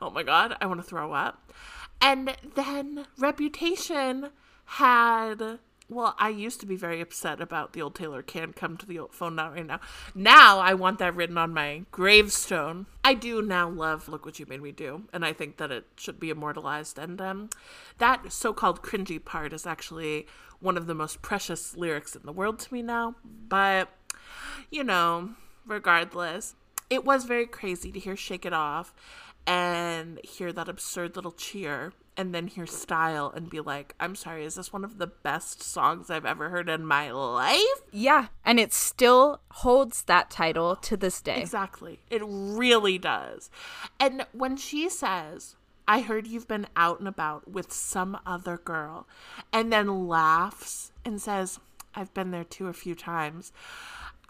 Oh my god, I want to throw up. And then Reputation had. Well, I used to be very upset about the old Taylor can't come to the old phone now right now. Now I want that written on my gravestone. I do now love Look What You Made Me Do, and I think that it should be immortalized. And um, that so called cringy part is actually one of the most precious lyrics in the world to me now. But, you know, regardless, it was very crazy to hear Shake It Off and hear that absurd little cheer and then hear Style and be like, I'm sorry, is this one of the best songs I've ever heard in my life? Yeah, and it still holds that title to this day. Exactly. It really does. And when she says, I heard you've been out and about with some other girl, and then laughs and says, I've been there too a few times.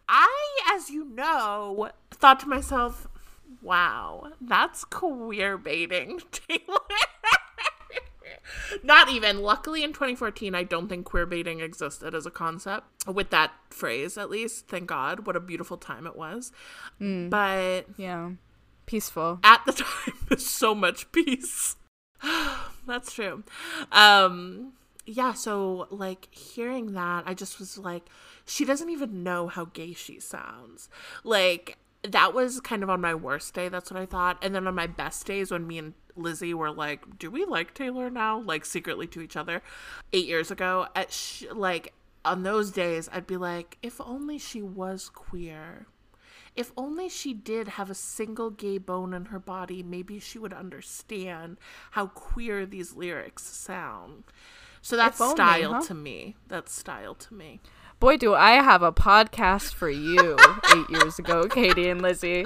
I, as you know, thought to myself, wow, that's queer baiting, [LAUGHS] Taylor. [LAUGHS] Not even. Luckily, in 2014, I don't think queer baiting existed as a concept with that phrase, at least. Thank God. What a beautiful time it was. But Yeah. Peaceful. at the [LAUGHS] time, so much peace. [SIGHS] That's true. Um, yeah, so like hearing that, I just was like, she doesn't even know how gay she sounds. Like, that was kind of on my worst day. That's what I thought. And then on my best days, when me and Lizzie were like, "Do we like Taylor now?" Like secretly to each other, eight years ago. At sh- like on those days, I'd be like, "If only she was queer." If only she did have a single gay bone in her body, maybe she would understand how queer these lyrics sound. So that's only, style huh? to me. That's style to me. Boy, do I have a podcast for you eight years ago, Katie and Lizzie.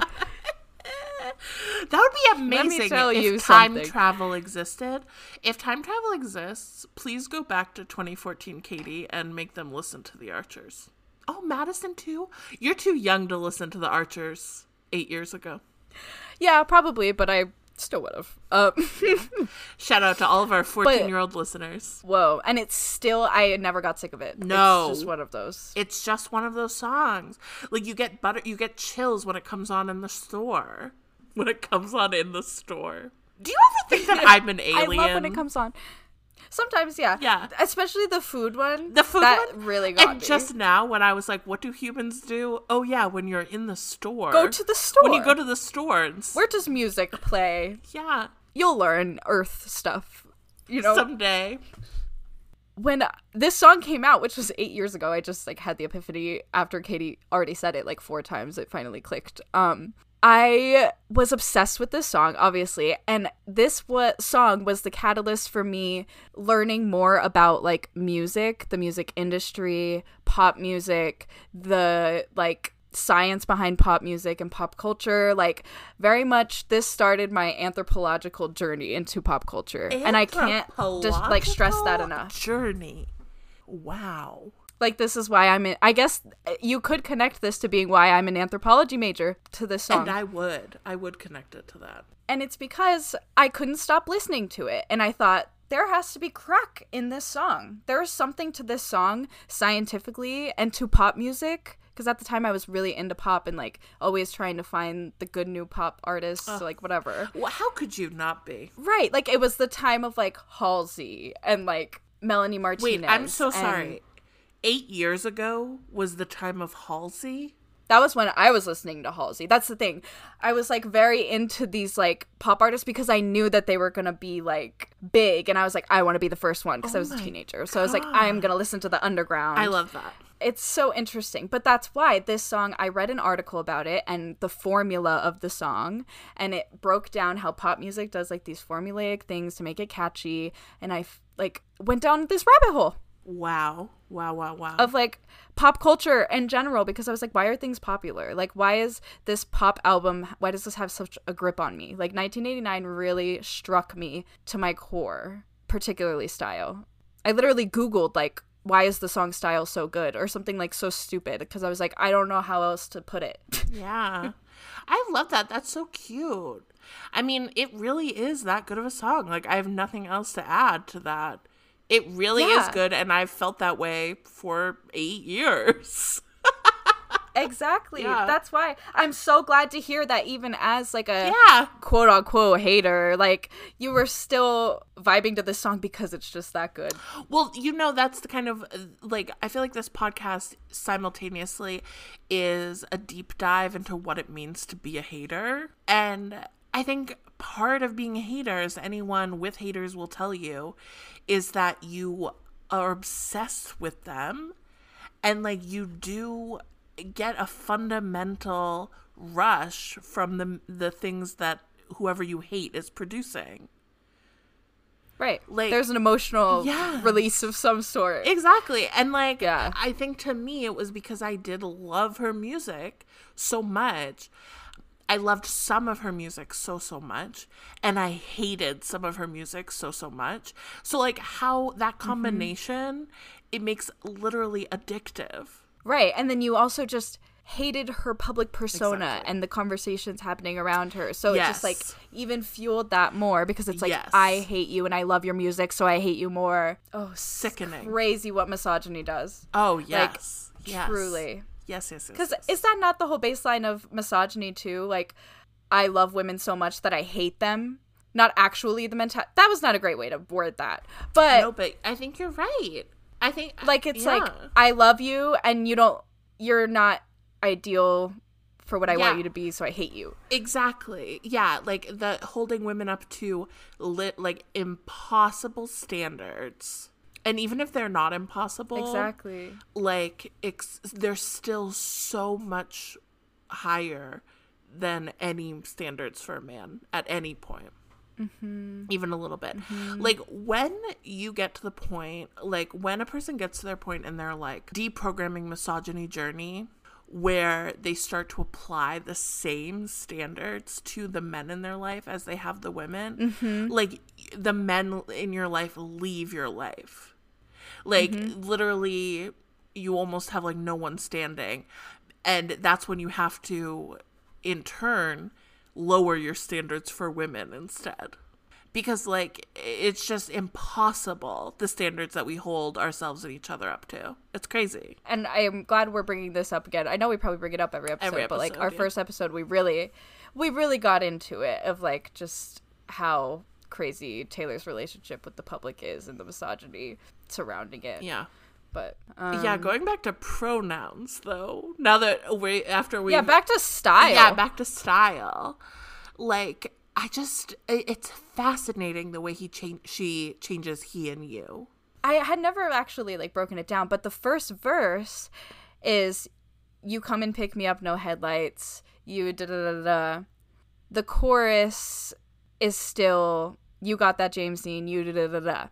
[LAUGHS] That would be amazing if time something. travel existed. If time travel exists, please go back to 2014, Katie, and make them listen to the Archers. Oh, Madyson too. You're too young to listen to the Archers eight years ago. Yeah, probably, but I still would have. Uh, [LAUGHS] Shout out to all of our 14 year old listeners. whoa, and it's still I never got sick of it. No. it's just one of those. It's just one of those songs. Like you get butter, you get chills when it comes on in the store. When it comes on in the store. Do you ever think that [LAUGHS] I'm an alien? I love when it comes on. Sometimes, yeah, Yeah. especially the food one. The food that one? really got and me. just now when I was like, "What do humans do?" Oh yeah, when you're in the store. go to the store. When you go to the store. And s- where does music play? yeah, You'll learn Earth stuff. You know, someday. when this song came out, which was eight years ago, I just like had the epiphany after Katie already said it like four times. It finally clicked. Um, I was obsessed with this song, obviously, and this what song was the catalyst for me learning more about like music, the music industry, pop music, the like science behind pop music and pop culture. Like very much, this started my anthropological journey into pop culture, and I can't just like stress that enough. Journey. Wow. Like this is why I'm in. I guess uh, you could connect this to being why I'm an anthropology major to this song. And I would, I would connect it to that. And it's because I couldn't stop listening to it. And I thought, there has to be crack in this song. There is something to this song scientifically and to pop music. Because at the time I was really into pop and like always trying to find the good new pop artists, like whatever. Well, how could you not be? Right. Like it was the time of like Halsey and like Melanie Martinez. Wait, I'm so sorry. Eight years ago was the time of Halsey. That was when I was listening to Halsey. That's the thing. I was like very into these like pop artists because I knew that they were gonna be like big, and I was like, I want to be the first one because I Oh was a teenager. So I was like, I'm gonna listen to the underground. I love that. it's so interesting but that's why this song i read an article about it and the formula of the song and it broke down how pop music does like these formulaic things to make it catchy and i f- like went down this rabbit hole Wow. Wow, wow, wow. of like pop culture in general because i was like why are things popular like why is this pop album why does this have such a grip on me like 1989 really struck me to my core particularly style i literally googled like why is the song style so good or something like so stupid because i was like i don't know how else to put it [LAUGHS] yeah. I love that. That's so cute. I mean, it really is that good of a song. Like, I have nothing else to add to that. It really is good, and I've felt that way for eight years. [LAUGHS] exactly Yeah. that's why i'm so glad to hear that even as like a Yeah. quote unquote hater like you were still vibing to this song because it's just that good Well, you know, that's the kind of like, I feel like this podcast simultaneously is a deep dive into what it means to be a hater. And I think part of being a hater, as anyone with haters will tell you, is that you are obsessed with them and like you do get a fundamental rush from the the things that whoever you hate is producing. right Like- there's an emotional Yeah. release of some sort Exactly. And like Yeah. I think to me it was because I did love her music so much. I loved some of her music so so much and I hated some of her music so so much. So like how that mm-hmm. combination it makes literally addictive. Right. And then you also just hated her public persona Exactly. and the conversations happening around her. So it just like even fueled that more because it's like Yes. I hate you and I love your music, so I hate you more. Oh, Sickening. Crazy what misogyny does. Oh yes. yes. Truly. Yes, yes, yes. Because yes. is that not the whole baseline of misogyny too? Like I love women so much that I hate them. Not actually the mental. That was not a great way to word that. But no, but I think you're right. I think like it's like. I love you and you don't you're not ideal for what I Yeah. want you to be, so I hate you. Exactly. Yeah, like the holding women up to lit like impossible standards. And even if they're not impossible, Exactly. like ex- they're still so much higher than any standards for a man at any point. Mm-hmm. Even a little bit. Mm-hmm. Like when you get to the point, like when a person gets to their point in their like deprogramming misogyny journey, where they start to apply the same standards to the men in their life as they have the women, mm-hmm. like the men in your life leave your life. Like mm-hmm. literally, you almost have like no one standing. And that's when you have to, in turn, lower your standards for women instead. Because, like, it's just impossible the standards that we hold ourselves and each other up to. It's crazy. And I am glad we're bringing this up again. I know we probably bring it up every episode, Every but like our yeah. first episode, we really, we really got into it of like just how crazy Taylor's relationship with the public is and the misogyny surrounding it. Yeah. But um, yeah, going back to pronouns, though, now that we, after we. yeah, back to style. Yeah, back to style. Like, I just, it's fascinating the way he change, she changes he and you. I had never actually like broken it down, but the first verse is you come and pick me up, no headlights. You da da da da. The chorus is still you got that James Dean, you da da da da.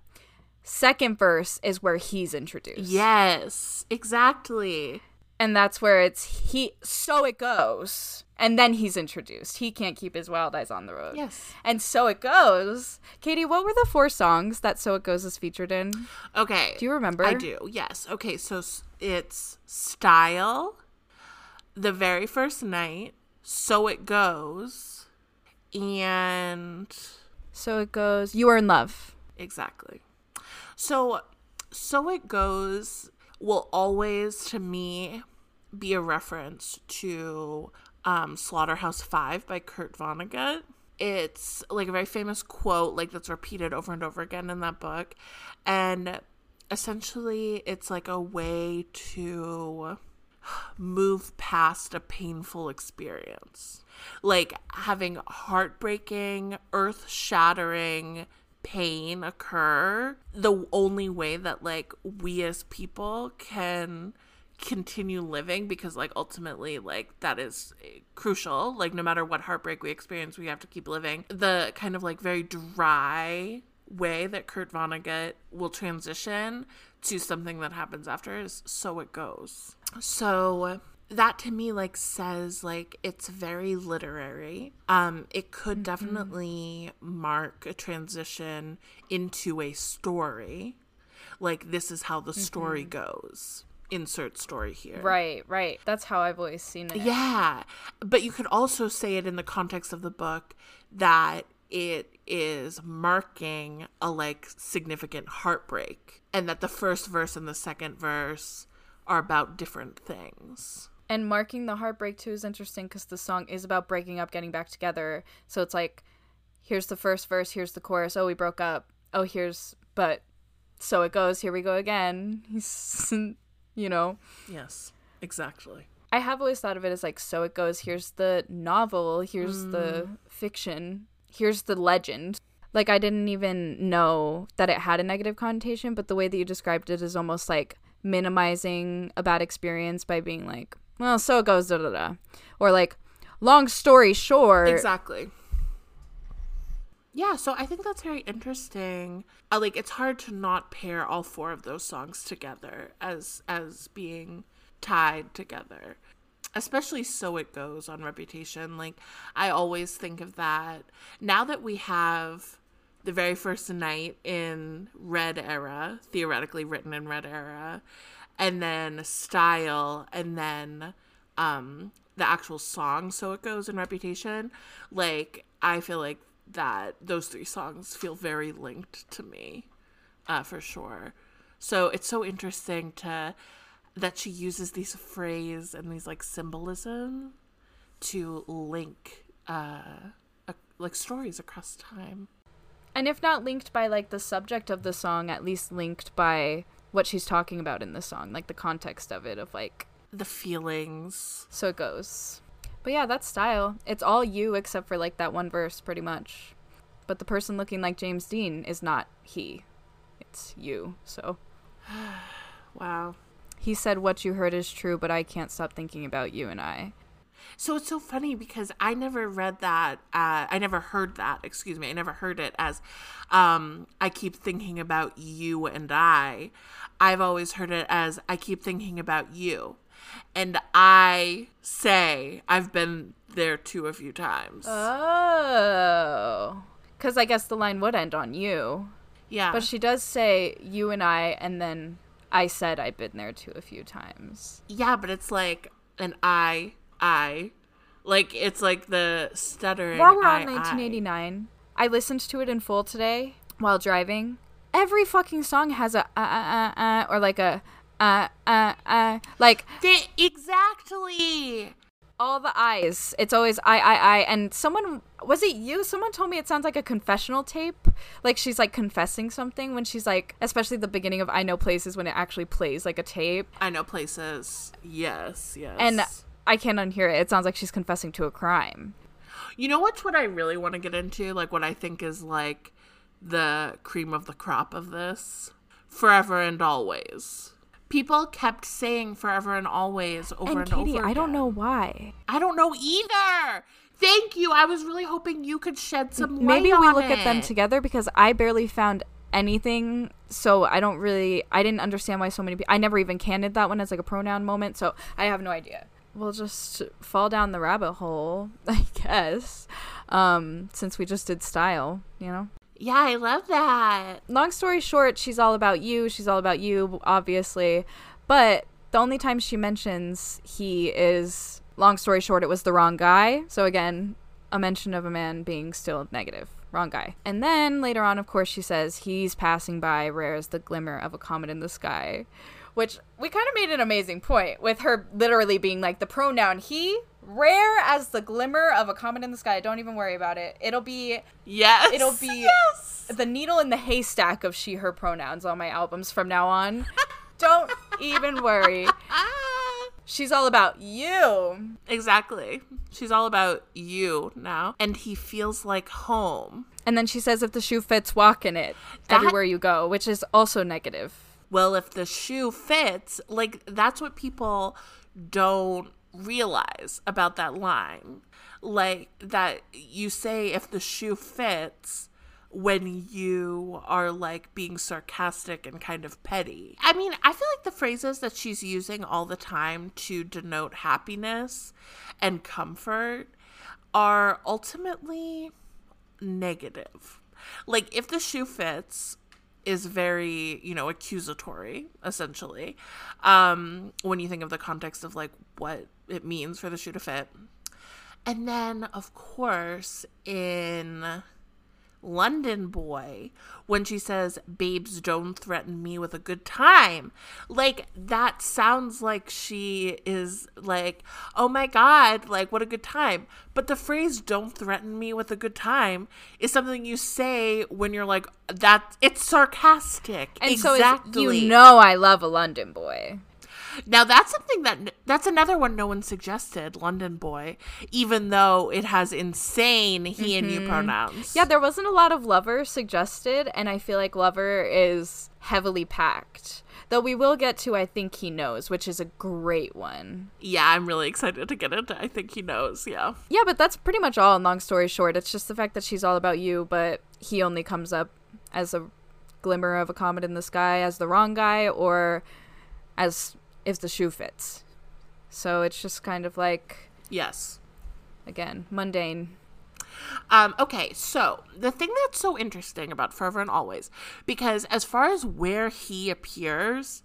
Second verse is where he's introduced. Yes, exactly. And that's where it's he so it goes. And then he's introduced. He can't keep his wild eyes on the road. Yes. And so it goes. Katie, what were the four songs that So It Goes is featured in? Okay. Do you remember? I do. Yes. Okay. So it's style, the very first night, so it goes, and So it goes, You Are in Love. exactly. So, so it goes will always to me be a reference to um, Slaughterhouse Five by Kurt Vonnegut. It's like a very famous quote, like that's repeated over and over again in that book, and essentially it's like a way to move past a painful experience. Like having heartbreaking, earth shattering pain occur. The only way that like we as people can continue living because like ultimately like that is eh, crucial like no matter what heartbreak we experience we have to keep living the kind of like very dry way that Kurt Vonnegut will transition to something that happens after is so it goes. So that to me like says like it's very literary. Um it could definitely mark a transition into a story. Like this is how the story goes. Insert story here. Right, right. That's how I've always seen it. Yeah. But you could also say it in the context of the book that it is marking a like significant heartbreak and that the first verse and the second verse are about different things. And marking the heartbreak too is interesting because the song is about breaking up, getting back together. So it's like, here's the first verse, here's the chorus. Oh, we broke up. Oh, here's, but so it goes. Here we go again. He's, [LAUGHS] you know. Yes, exactly. I have always thought of it as like, so it goes. Here's the novel. Here's the mm. fiction. Here's the legend. Like, I didn't even know that it had a negative connotation, but the way that you described it is almost like minimizing a bad experience by being like, well, so it goes, da da da. Or like, long story short. Exactly. Yeah, so I think that's very interesting. Uh, like it's hard to not pair all four of those songs together as as being tied together. Especially so it goes on Reputation. Like I always think of that. Now that we have the very first night in Red Era, theoretically written in Red Era, and then Style, and then um the actual song so it goes in reputation. Like i feel like that those three songs feel very linked to me uh for sure. So it's so interesting to that she uses these phrase and these like symbolism to link uh like stories across time. And if not linked by like the subject of the song, at least linked by what she's talking about in the song, like the context of it, of like, the feelings so it goes. But yeah, that's style. It's all you except for like that one verse, pretty much. But the person looking like James Dean is not he, it's you. So [SIGHS] wow he said, What you heard is true, but I can't stop thinking about you and I. So it's so funny because I never read that. Uh, I never heard that. Excuse me. I never heard it as um, I keep thinking about you and I. I've always heard it as I keep thinking about you. And I say I've been there too a few times. Oh. Because I guess the line would end on you. yeah. But she does say you and I, and then I said I've been there too a few times. yeah, but it's like an I, I. Like, it's like the stuttering. While we're on I. 1989, I listened to it in full today while driving. Every fucking song has a uh uh uh, uh or like a uh uh uh like They- exactly. all the eyes. It's always I I I and someone was it you? Someone told me it sounds like a confessional tape. Like she's like confessing something when she's like especially the beginning of I know places when it actually plays like a tape. I know places. Yes, yes. And I can't unhear it. It sounds like she's confessing to a crime. You know what's what I really want to get into? Like what I think is like the cream of the crop of this? Forever and always. People kept saying forever and always over and, And Katie, over. I don't know why. I don't know either. Thank you. I was really hoping you could shed some light Maybe we look at them together because I barely found anything. So I don't really, I didn't understand why so many people, I never even candid that one as like a pronoun moment. So I have no idea. We'll just fall down the rabbit hole, [LAUGHS] I guess, um, since we just did style, you know? Yeah, I love that. Long story short, she's all about you. She's all about you, obviously. But the only time she mentions he is, long story short, it was the wrong guy. So again, a mention of a man being still negative. Wrong guy. And then later on, of course, she says he's passing by, rare as the glimmer of a comet in the sky. Which we kind of made an amazing point with her literally being like the pronoun he, rare as the glimmer of a comet in the sky. Don't even worry about it. It'll be Yes. It'll be yes. the needle in the haystack of she her pronouns on my albums from now on. [LAUGHS] Don't even worry. Ah. She's all about you. Exactly. She's all about you now. And he feels like home. And then she says, if the shoe fits, walk in it That- everywhere you go, which is also negative. Well, if the shoe fits, like that's what people don't realize about that line. Like that you say if the shoe fits when you are like being sarcastic and kind of petty. I mean, I feel like the phrases that she's using all the time to denote happiness and comfort are ultimately negative. Like if the shoe fits is very, you know, accusatory essentially. Um when you think of the context of like what it means for the shoe to fit. And then of course in London boy when she says, Babes, don't threaten me with a good time. Like, that sounds like she is like, Oh my God, like, what a good time. But the phrase, don't threaten me with a good time, is something you say when you're like, that it's sarcastic. And exactly. so you know I love a London boy. Now that's something that that's another one no one suggested, London boy, even though it has insane he and you mm-hmm. pronouns. Yeah, there wasn't a lot of lover suggested, and I feel like lover is heavily packed. Though we will get to I think he knows, which is a great one. Yeah, I'm really excited to get into I think he knows, yeah. Yeah, but that's pretty much all. In long story short, it's just the fact that she's all about you, but he only comes up as a glimmer of a comet in the sky as the wrong guy, or as if the shoe fits. So it's just kind of like Yes. again mundane. Um, okay, so the thing that's so interesting about Forever and Always, because as far as where he appears,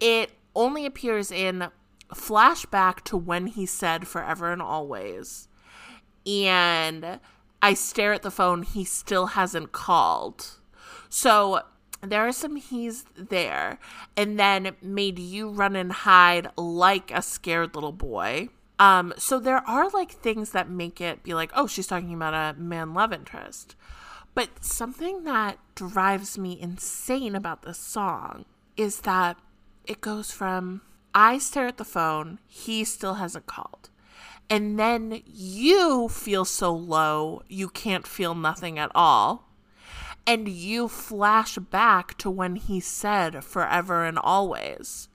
it only appears in flashback to when he said Forever and Always. And I stare at the phone, he still hasn't called. So there are some he's there, and then made you run and hide like a scared little boy. Um, so there are like things that make it be like, oh, she's talking about a man love interest. But something that drives me insane about this song is that it goes from I stare at the phone, he still hasn't called. And then you feel so low, you can't feel nothing at all. And you flash back to when he said forever and always.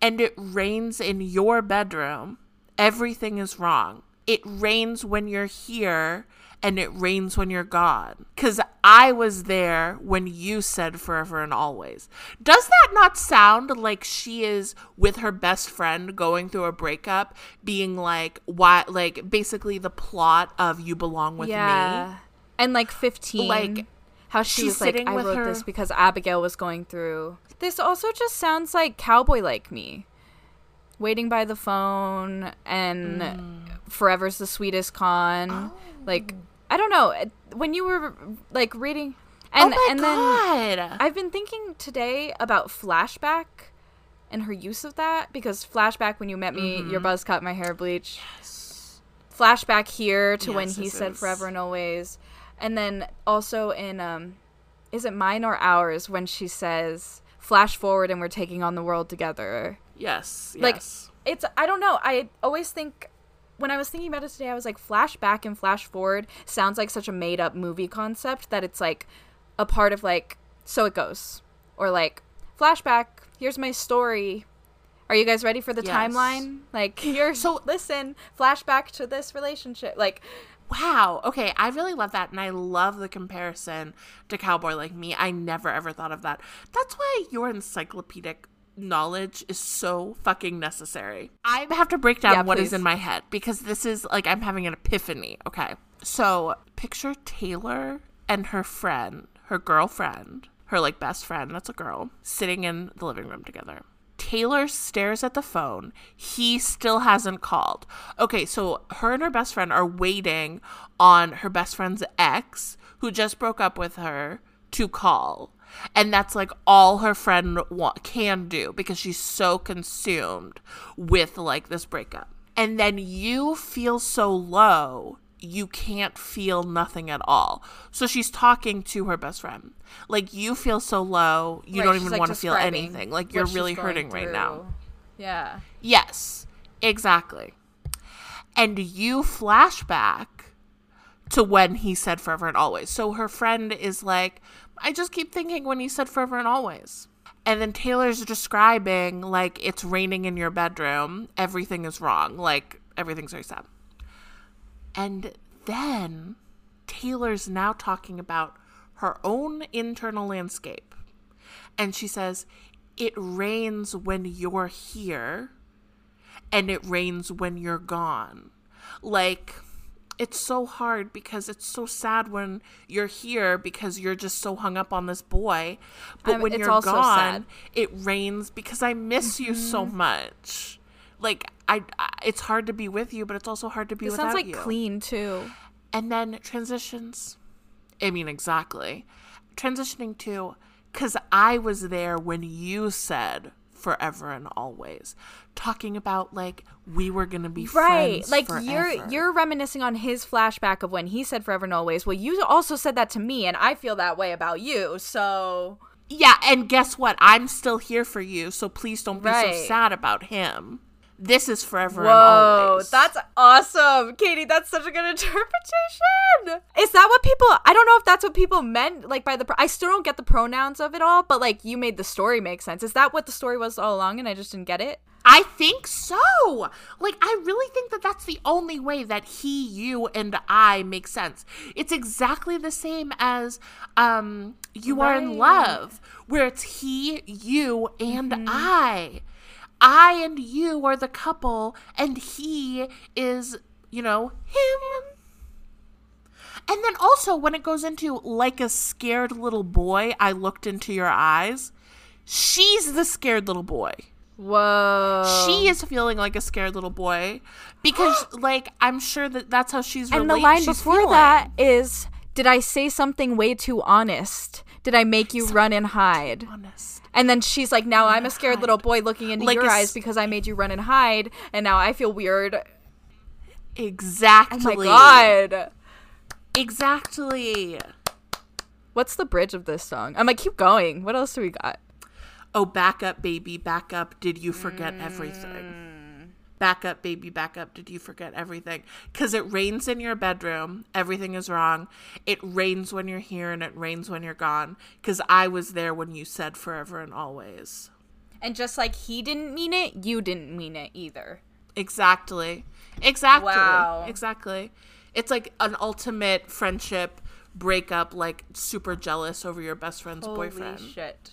And it rains in your bedroom. Everything is wrong. It rains when you're here and it rains when you're gone. Because I was there when you said forever and always. Does that not sound like she is with her best friend going through a breakup, being like, why, like, basically the plot of You Belong With yeah. Me? And like 15. Like, how she she's was like, I wrote her- this because Abigail was going through. This also just sounds like cowboy like me. Waiting by the phone and Mm. Forever's the sweetest con. Oh. Like, I don't know. When you were like reading. And, oh my and god! then I've been thinking today about flashback and her use of that because flashback when you met me, Mm-hmm. your buzz cut, my hair bleach. Flashback here to when he said is- forever and always. And then also in um is it mine or ours when she says flash forward and we're taking on the world together. yes, Like yes. it's I don't know. I always think when I was thinking about it today, I was like, flashback and flash forward sounds like such a made up movie concept that it's like a part of like, so it goes. Or like, flashback, here's my story. Are you guys ready for the Yes. timeline? Like, [LAUGHS] So- so listen, flashback to this relationship. Like, Wow. Okay, I really love that, and I love the comparison to Cowboy Like Me. I never ever thought of that. That's why your encyclopedic knowledge is so fucking necessary. I have to break down Yeah, what is please. in my head because this is like I'm having an epiphany. Okay, so picture Taylor and her friend, her girlfriend, her like best friend. That's a girl sitting in the living room together. Taylor stares at the phone. He still hasn't called. Okay, so her and her best friend are waiting on her best friend's ex, who just broke up with her, to call. And that's like all her friend wa- can do because she's so consumed with like this breakup. And then you feel so low, you can't feel nothing at all. So she's talking to her best friend. Like you feel so low, you right, don't even like, want to feel anything. Like you're really hurting right now. Yeah. Yes, exactly. And you flashback to when he said forever and always. So her friend is like, I just keep thinking when he said forever and always. And then Taylor's describing like it's raining in your bedroom, everything is wrong, like everything's very sad. And then Taylor's now talking about her own internal landscape. And she says, It rains when you're here, and it rains when you're gone. Like, it's so hard because it's so sad when you're here because you're just so hung up on this boy. But I'm- when you're gone, sad. it rains because I miss you so Mm-hmm. much. Like I, I, it's hard to be with you, but it's also hard to be It without sounds like you. clean too. And then transitions. I mean, exactly. Transitioning to, because I was there when you said forever and always, talking about like we were gonna be Right. Like forever. you're you're reminiscing on his flashback of when he said forever and always. Well, you also said that to me and I feel that way about you. So yeah. And guess what? I'm still here for you, so please don't be Right. so sad about him. This is forever and Whoa, always. that's awesome. Katie, that's such a good [LAUGHS] interpretation. Is that what people I don't know if that's what people meant like by the pro- I still don't get the pronouns of it all, but like you made the story make sense. Is that what the story was all along and I just didn't get it? I think so. Like, I really think that that's the only way that he, you, and I make sense. It's exactly the same as um, You Are in Love, where it's he, you, and I. I and you are the couple, and he is, you know, him. And then also, when it goes into like a scared little boy, I looked into your eyes. She's the scared little boy Whoa. she is feeling like a scared little boy because [GASPS] like i'm sure that that's how she's And the line before feeling. that is Did I say something way too honest? Did I make you run and hide? honest And then she's like, Now I'm a scared little boy looking into Like your eyes because I made you run and hide, and now I feel weird. Oh exactly my god. exactly What's the bridge of this song? I'm like, keep going. What else do we got? oh back up baby back up did you forget Mm. everything back up baby back up did you forget everything because it rains in your bedroom everything is wrong it rains when you're here and it rains when you're gone because i was there when you said forever and always And just like he didn't mean it, you didn't mean it either. Exactly. Exactly. Wow. Exactly. It's like an ultimate friendship breakup, like super jealous over your best friend's boyfriend. shit.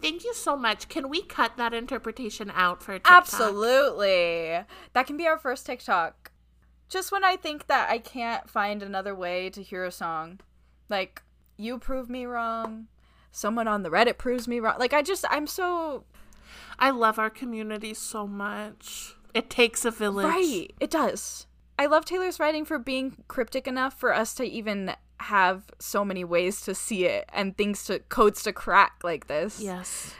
Thank you so much. Can we cut that interpretation out for TikTok? Absolutely. That can be our first TikTok. Just when I think that I can't find another way to hear a song. Like, you prove me wrong. Someone on the Reddit proves me wrong. Like, I just, I'm so. I love our community so much. It takes a village. Right. It does. I love Taylor's writing for being cryptic enough for us to even have so many ways to see it and things to codes to crack like this. Yes.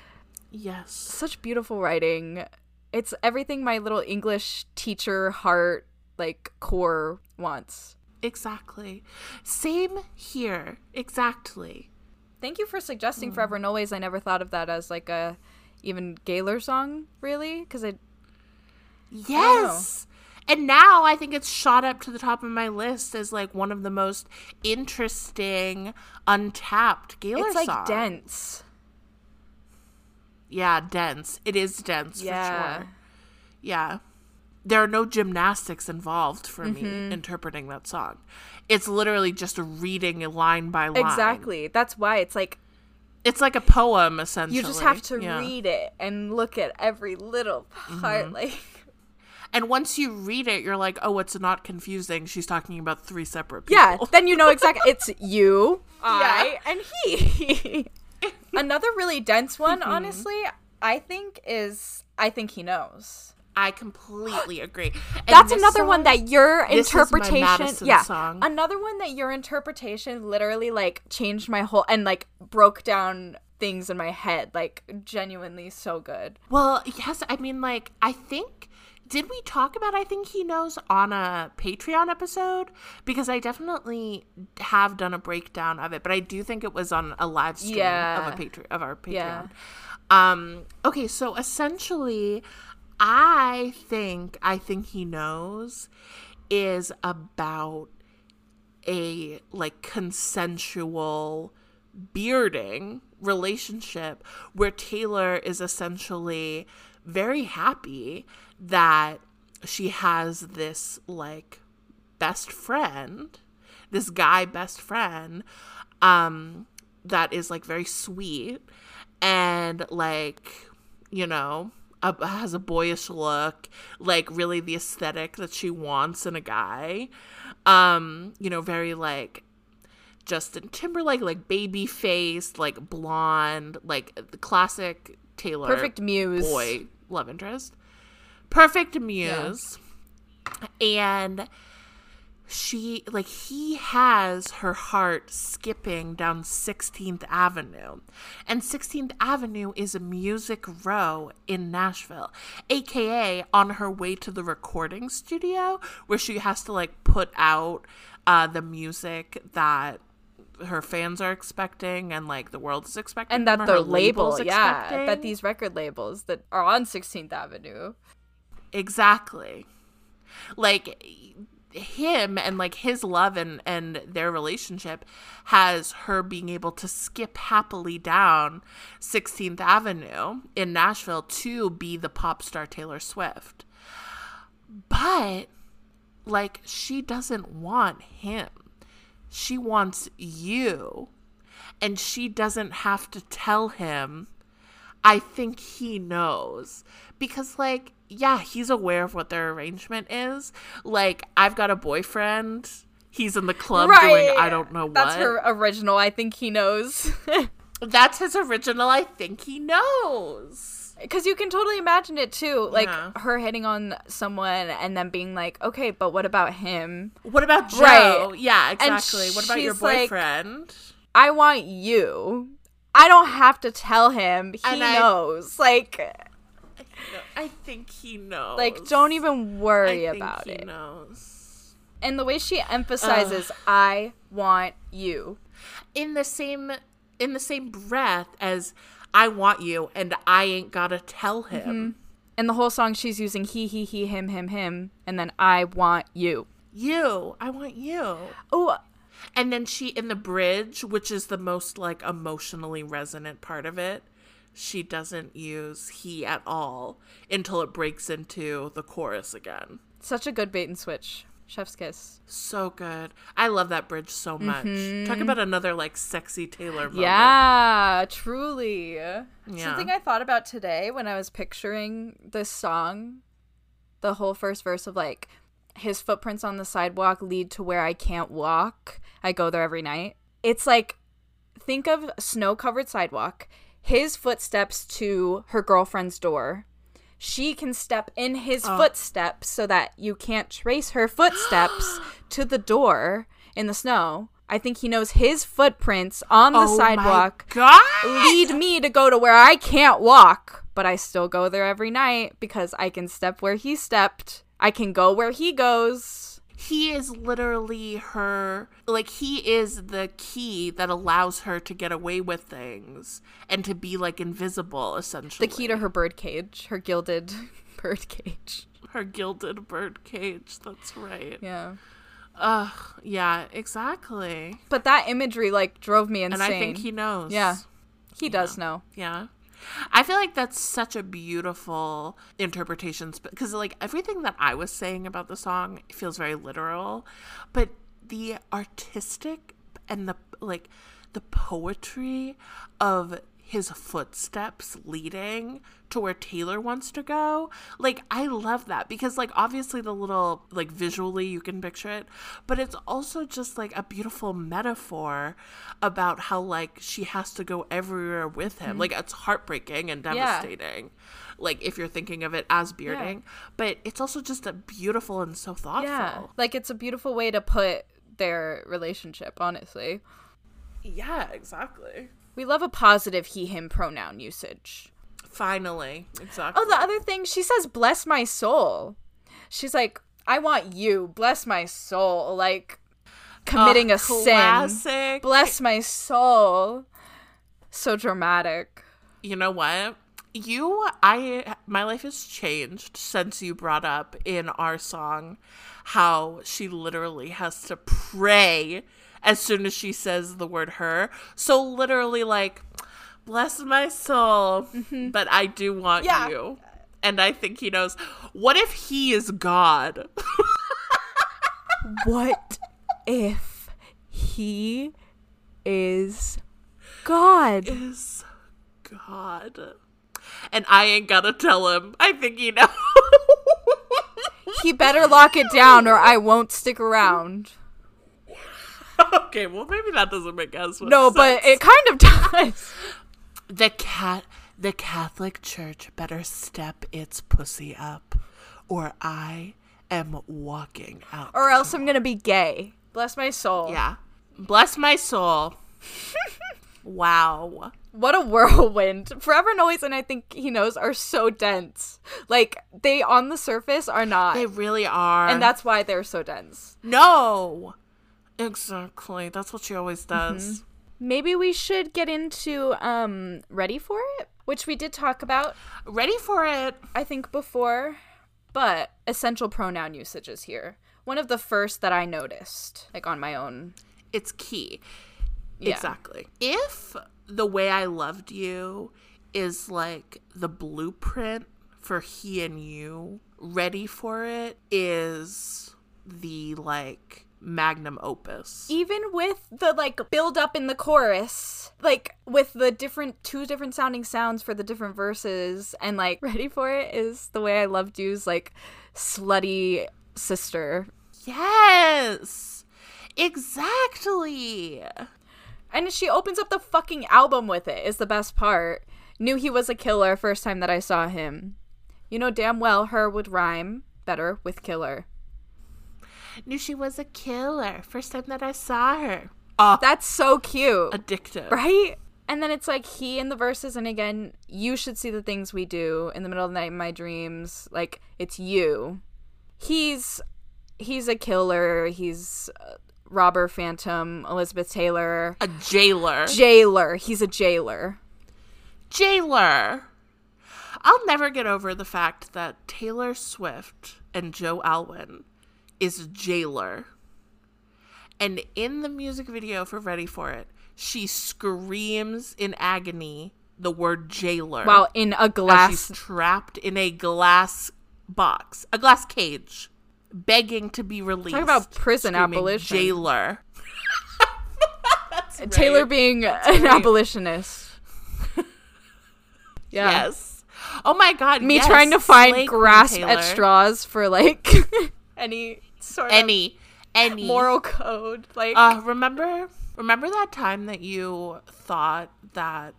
Yes. Such beautiful writing. It's everything my little English teacher heart like core wants. Exactly. Same here. Exactly. Thank you for suggesting mm. Forever and Always. I never thought of that as like a even Gaylor song, really, because I Yes. And now I think it's shot up to the top of my list as like one of the most interesting untapped Gaylor it's like songs. dense. Yeah, dense. It is dense Yeah. for sure. Yeah. There are no gymnastics involved for Mm-hmm. me interpreting that song. It's literally just a reading line by line. Exactly. That's why it's like It's like a poem essentially. you just have to Yeah. read it and look at every little part. Like And once you read it, you're like, "Oh, it's not confusing. She's talking about three separate people." yeah, then you know exactly. [LAUGHS] It's you, I, and he. [LAUGHS] Another really dense one, Mm-hmm. honestly, I think is I think he knows. I completely agree. And That's this another one that your this is my interpretation, yeah, song. another one that your interpretation literally like changed my whole and like broke down things in my head, like genuinely so good. Well, yes, I mean, like, I think. Did we talk about I think he knows on a Patreon episode? Because I definitely have done a breakdown of it, but I do think it was on a live stream Yeah. of a Patreon of our Patreon. Yeah. Um, okay, so essentially, I think I think he knows is about a like consensual bearding relationship where Taylor is essentially very happy that she has this like best friend, this guy best friend um that is like very sweet and like you know a, has a boyish look like really the aesthetic that she wants in a guy um you know very like justin timberlake like baby faced like blonde like the classic taylor Perfect muse. boy love interest perfect muse and she like he has her heart skipping down 16th Avenue. And 16th Avenue is a music row in Nashville, aka on her way to the recording studio where she has to like put out uh the music that her fans are expecting and like the world is expecting And that the label, label's yeah, expecting. that these record labels that are on 16th Avenue. Exactly. Like him and like his love and and their relationship has her being able to skip happily down 16th Avenue in Nashville to be the pop star Taylor Swift. But like she doesn't want him. She wants you. And she doesn't have to tell him I think he knows. Because, like, yeah, he's aware of what their arrangement is. Like, I've got a boyfriend. He's in the club doing I don't know what. That's her original. I think he knows. [LAUGHS] That's his original. I think he knows. Because you can totally imagine it too. Like Yeah. her hitting on someone and then being like, okay, but what about him? What about Joe? Right. Yeah, And exactly. What about your she's like- boyfriend? I want you. I don't have to tell him. He And I- knows. Like, I think he knows. like don't even worry I think about he it. knows. And the way she emphasizes, I want you. in the same in the same breath as I want you and I ain't gotta tell him. Mm-hmm. And the whole song she's using he, he, he, him, him, him, and then I want you. You, I want you. Oh, And then she in the bridge, which is the most like emotionally resonant part of it, she doesn't use he at all until it breaks into the chorus again. such a good bait and switch. Chef's kiss. So good. I love that bridge so much. Talk mm-hmm. about another like sexy Taylor moment. Yeah, truly. Something I thought about today when I was picturing this song, the whole first verse of like, his footprints on the sidewalk lead to where I can't walk. I go there every night. It's like, think of snow covered sidewalk, his footsteps to her girlfriend's door. She can step in his oh. footsteps so that you can't trace her footsteps [GASPS] to the door in the snow. I think he knows his footprints on the Oh sidewalk lead me to go to where I can't walk, but I still go there every night because I can step where he stepped. I can go where he goes. he is literally her like he is the key that allows her to get away with things and to be like invisible essentially The key to her birdcage, her gilded [LAUGHS] birdcage. her gilded birdcage, that's right Yeah. ugh yeah exactly But that imagery like drove me insane. and i think he knows Yeah. He does know. yeah i feel like that's such a beautiful interpretation because like everything that i was saying about the song feels very literal but the artistic and the like the poetry of his footsteps leading to where Taylor wants to go. Like I love that because like obviously the little like visually you can picture it, but it's also just like a beautiful metaphor about how like she has to go everywhere with him. Mm-hmm. Like it's heartbreaking and devastating. Like if you're thinking of it as bearding, but it's also just a beautiful and so thoughtful. Yeah. Like it's a beautiful way to put their relationship, honestly. Yeah, exactly. We love a positive he him pronoun usage. Finally, exactly. Oh, the other thing, she says, bless my soul. She's like, I want you, bless my soul. Like, committing Oh, a sin. Bless my soul. So dramatic. you know what? you i my life has changed since you brought up in our song how she literally has to pray as soon as she says the word her. So literally like bless my soul mm-hmm. but i do want Yeah. you. And i think he knows. What if he is god? [LAUGHS] What if he is God? is god. And i ain't gotta tell him. I think he knows. He better lock it down or I won't stick around. [LAUGHS] okay well maybe that doesn't make as much No, but it kind of does. [LAUGHS] The cat the Catholic Church better step its pussy up or I am walking out. Or else I'm gonna be gay. Bless my soul. yeah. Bless my soul. [LAUGHS] wow. What a whirlwind. Forever and Always and I think he knows are so dense. Like they on the surface are not. They really are. and that's why they're so dense. No. Exactly. That's what she always does. Maybe we should get into um Ready for It, which we did talk about Ready for it. I think before, but essential pronoun usages here. One of the first that I noticed, like on my own. It's key. Yeah. Exactly. If the way I loved you is like the blueprint for he and you, ready for it is the like magnum opus. Even with the like build up in the chorus, like with the different two different sounding sounds for the different verses, and like [LAUGHS] Ready for It is the way I loved you's like slutty sister. Yes. Exactly. And she opens up the fucking album with it, is the best part. Knew he was a killer first time that I saw him. You know damn well her would rhyme better with killer. Knew she was a killer first time that I saw her. Oh, That's so cute. addictive. right? And then it's like he in the verses, and again, you should see the things we do in the middle of the night in my dreams. Like it's you. He's he's a killer. He's uh, robber, phantom, Elizabeth Taylor, A jailer. jailer. He's a jailer. jailer. I'll never get over the fact that Taylor Swift and Joe Alwyn is jailer. And in the music video for Ready for It, she screams in agony the word jailer. Wow, in a glass. she's trapped in a glass box, a glass cage, begging to be released. Talk about prison abolition. Jailer. [LAUGHS] Taylor right. being an abolitionist. [LAUGHS] yeah. Yes. Oh my god. Me yes, trying to find Queen grasp Taylor. at straws for like [LAUGHS] any sort of Any any moral code. Like Uh remember remember that time that you thought that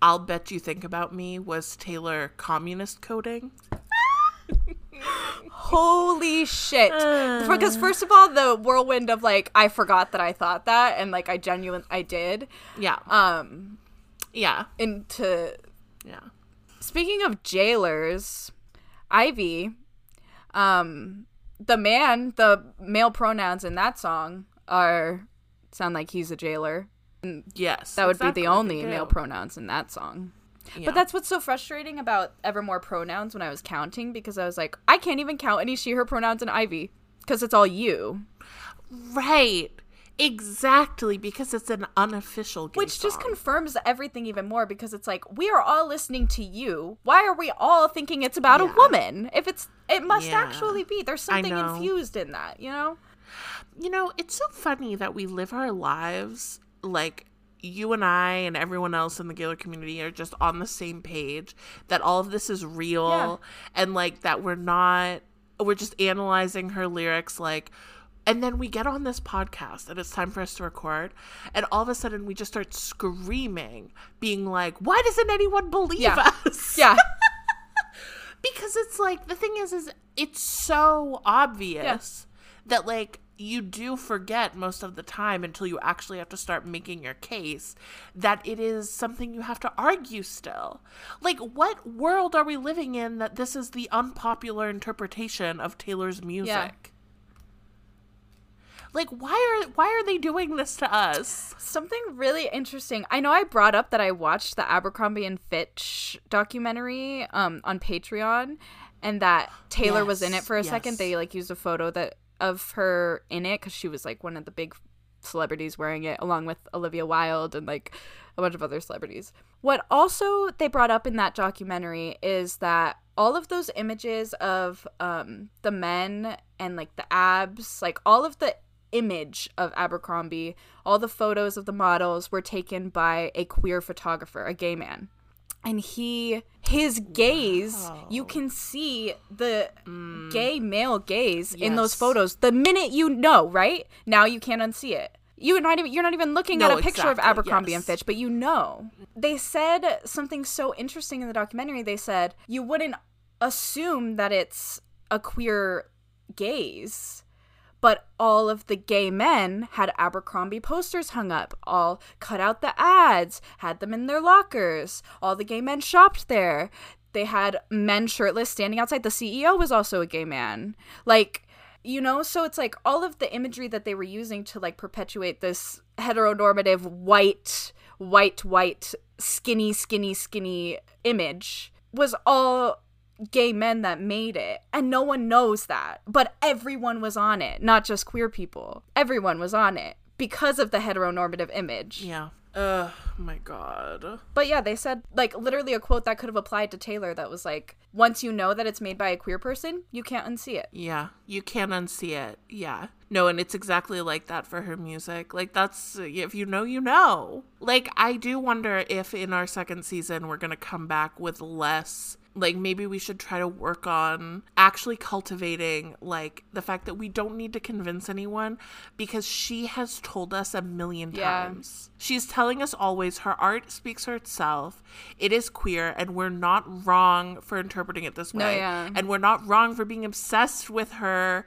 I'll bet you think about me was Taylor communist coding? [LAUGHS] holy shit. because first of all, the whirlwind of like I forgot that I thought that and like I genuinely I did. Yeah. Um yeah. into Yeah. speaking of jailers, Ivy, um the man, the male pronouns in that song are sound like he's a jailer. Yes. That would exactly, be the only male pronouns in that song. Yeah. But that's what's so frustrating about Evermore pronouns when I was counting because I was like, I can't even count any she, her pronouns in Ivy because it's all you. right. Exactly, because it's an unofficial gay Which just confirms everything even more because it's like, we are all listening to you. Why are we all thinking it's about Yeah. a woman? If it's, it must Yeah. actually be. There's something infused in that, you know? You know, it's so funny that we live our lives like you and I and everyone else in the Gaylor community are just on the same page that all of this is real Yeah. and like that we're not we're just analyzing her lyrics like and then we get on this podcast and it's time for us to record. And all of a sudden we just start screaming being like why doesn't anyone believe Yeah. us? Yeah. [LAUGHS] because it's like the thing is is it's so obvious that like you do forget most of the time until you actually have to start making your case that it is something you have to argue still. Like what world are we living in that this is the unpopular interpretation of taylor's music Like why are why are they doing this to us? Something really interesting. I know I brought up that I watched the Abercrombie and Fitch documentary um, on Patreon, and that Taylor was in it for a second. They like used a photo that of her in it because she was like one of the big celebrities wearing it, along with Olivia Wilde and like a bunch of other celebrities. What also they brought up in that documentary is that all of those images of um, the men and like the abs, like all of the image of Abercrombie, all the photos of the models were taken by a queer photographer, a gay man. And he, his gaze, you can see the gay male gaze in those photos. The minute you know, right now, you can't unsee it. You're not even you're not even looking No, at a picture of exactly, Abercrombie and. Fitch, but you know. They said something so interesting in the documentary. They said you wouldn't assume that it's a queer gaze but all of the gay men had Abercrombie posters hung up, all cut out the ads, had them in their lockers. All the gay men shopped there. They had men shirtless standing outside. The CEO was also a gay man. Like, you know, so it's like all of the imagery that they were using to like perpetuate this heteronormative white, white, white, skinny, skinny, skinny image was all gay men that made it and no one knows that but everyone was on it not just queer people everyone was on it because of the heteronormative image Yeah. Oh my god. but yeah they said like literally a quote that could have applied to taylor that was like once you know that it's made by a queer person you can't unsee it Yeah, you can't unsee it. Yeah. No, and it's exactly like that for her music. Like, that's, if you know, you know. Like, I do wonder if in our second season we're going to come back with less. Like, maybe we should try to work on actually cultivating, like, the fact that we don't need to convince anyone because she has told us a million Yeah. times. She's telling us always her art speaks for itself. It is queer, and we're not wrong for interpreting it this No, way. yeah. And we're not wrong for being obsessed with her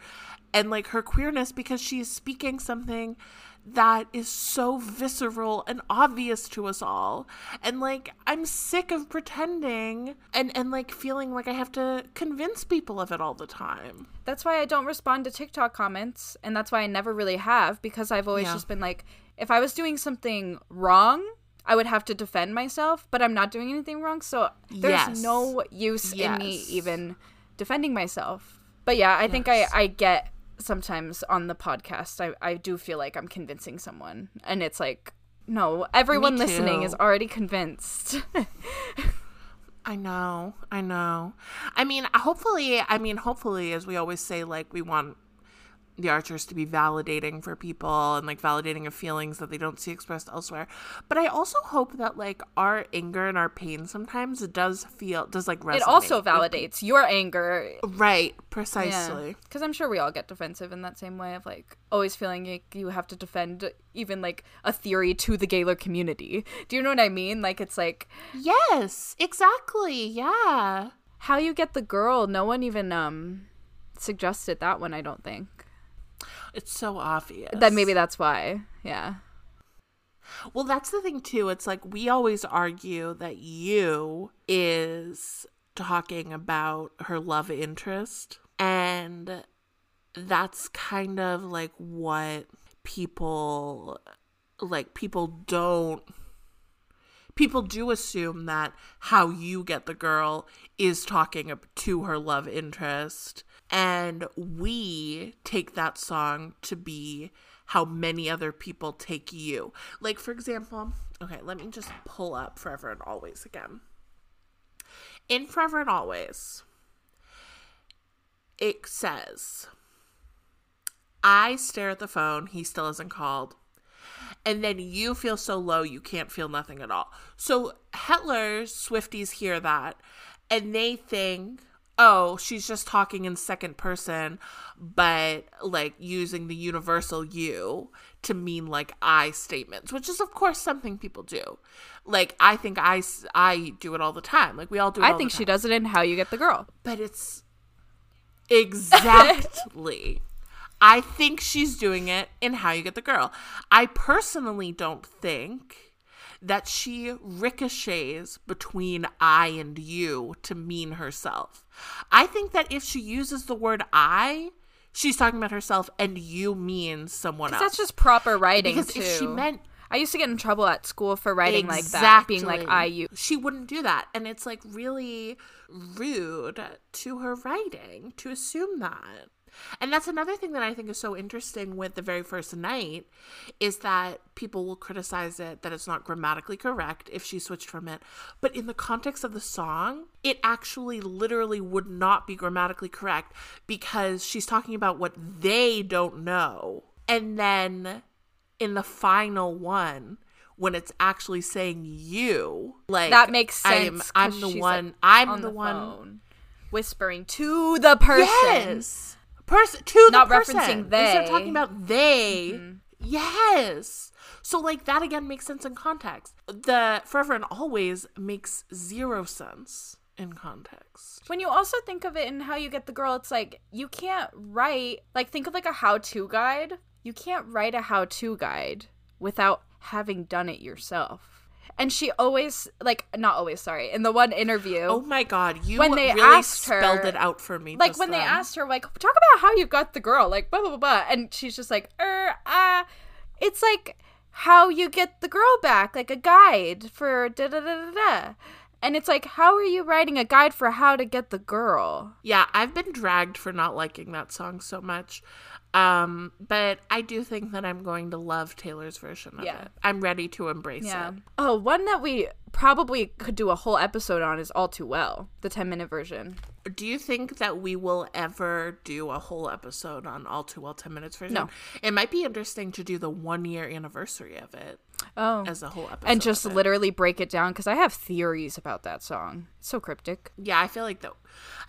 and like her queerness because she is speaking something that is so visceral and obvious to us all. And like I'm sick of pretending and and like feeling like I have to convince people of it all the time. that's why i don't respond to tiktok comments and that's why i never really have because i've always Yeah. just been like if i was doing something wrong I would have to defend myself, but I'm not doing anything wrong, so there's Yes. no use in me even defending myself. But yeah, I think I, I get sometimes on the podcast, I, I do feel like I'm convincing someone. And it's like, no, everyone listening is already convinced. [LAUGHS] I know, I know. I mean, hopefully, I mean, hopefully, as we always say, like, we want the archers to be validating for people and like validating of feelings that they don't see expressed elsewhere. But I also hope that like our anger and our pain sometimes it does feel does like resonate. it also validates your anger. Right, precisely. Because I'm sure we all get defensive in that same way of like always feeling like you have to defend even like a theory to the Gaylor community. Do you know what I mean? Like it's like Yes, exactly. Yeah. how you get the girl. No one even um suggested that one. I don't think. It's so obvious. Then maybe that's why. Yeah. Well, that's the thing too. It's like we always argue that you is talking about her love interest and that's kind of like what people like people don't people do assume that how you get the girl is talking to her love interest and we take that song to be how many other people take you like for example okay let me just pull up forever and always again in forever and always it says i stare at the phone he still hasn't called and then you feel so low you can't feel nothing at all. So Hetler's Swifties hear that and they think, oh, she's just talking in second person, but like using the universal you to mean like I statements, which is of course something people do. Like I think I I do it all the time. Like we all do. It I think she does it in How You Get the Girl. but it's exactly. I think she's doing it in How You Get the Girl. I personally don't think that she ricochets between I and you to mean herself. I think that if she uses the word I, she's talking about herself and you mean someone else. That's just proper writing because too. if she meant I used to get in trouble at school for writing like that, being like I you. She wouldn't do that. And it's like really rude to her writing to assume that. And that's another thing that I think is so interesting with the very first night is that people will criticize it that it's not grammatically correct if she switched from it. But in the context of the song, it actually literally would not be grammatically correct because she's talking about what they don't know. And then in the final one, when it's actually saying you, like That makes I'm, sense. I'm the one. like, I'm on the, one. whispering to the person. Yes. Person to Not the person. referencing Instead of they. talking about they. Mm-hmm. Yes. So like that again makes sense in context. The forever and always makes zero sense in context. When you also think of it and how you get the girl, it's like you can't write like think of like a how-to guide. You can't write a how-to guide without having done it yourself. And she always like not always, sorry. In the one interview, Oh my god, you When they really asked her- spelled it out for me. like when they asked her like talk about how you got the girl like blah blah blah, blah. and she's just like er uh it's like how you get the girl back like a guide for da da da da da and it's like how are you writing a guide for how to get the girl Yeah, I've been dragged for not liking that song so much. Um, but I do think that I'm going to love Taylor's version of Yeah. it. I'm ready to embrace yeah it. oh one that we probably could do a whole episode on is all too well the 10 minute version Do you think that we will ever do a whole episode on All Too Well 10 Minutes version? No. It might be interesting to do the one year anniversary of it oh as a whole episode. and just literally break it down because i have theories about that song it's so cryptic Yeah, I feel like that.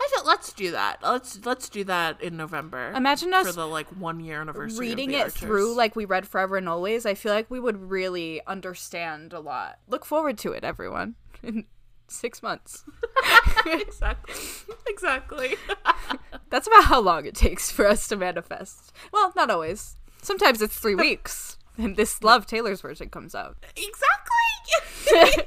I feel let's do that. Let's let's do that in November. Imagine us for the like one year anniversary. reading it Archers. through like we read forever and always i feel like we would really understand a lot look forward to it everyone in six months [LAUGHS] exactly, exactly. [LAUGHS] that's about how long it takes for us to manifest well not always sometimes it's three weeks and [LAUGHS] this love taylor's version comes out exactly. [LAUGHS]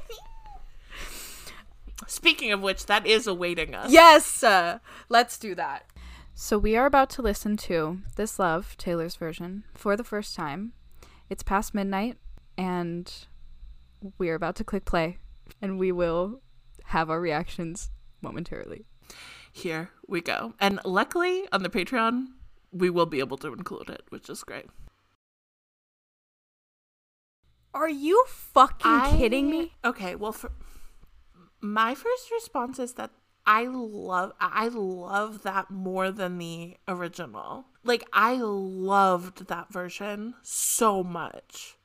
Speaking of which, that is awaiting us. yes uh, let's do that so we are about to listen to this love taylor's version for the first time it's past midnight and we're about to click play and we will have our reactions momentarily Here we go. And luckily on the Patreon, we will be able to include it, which is great. Are you fucking I- kidding me? Okay, well, for my first response is that I love I love that more than the original. Like I loved that version so much.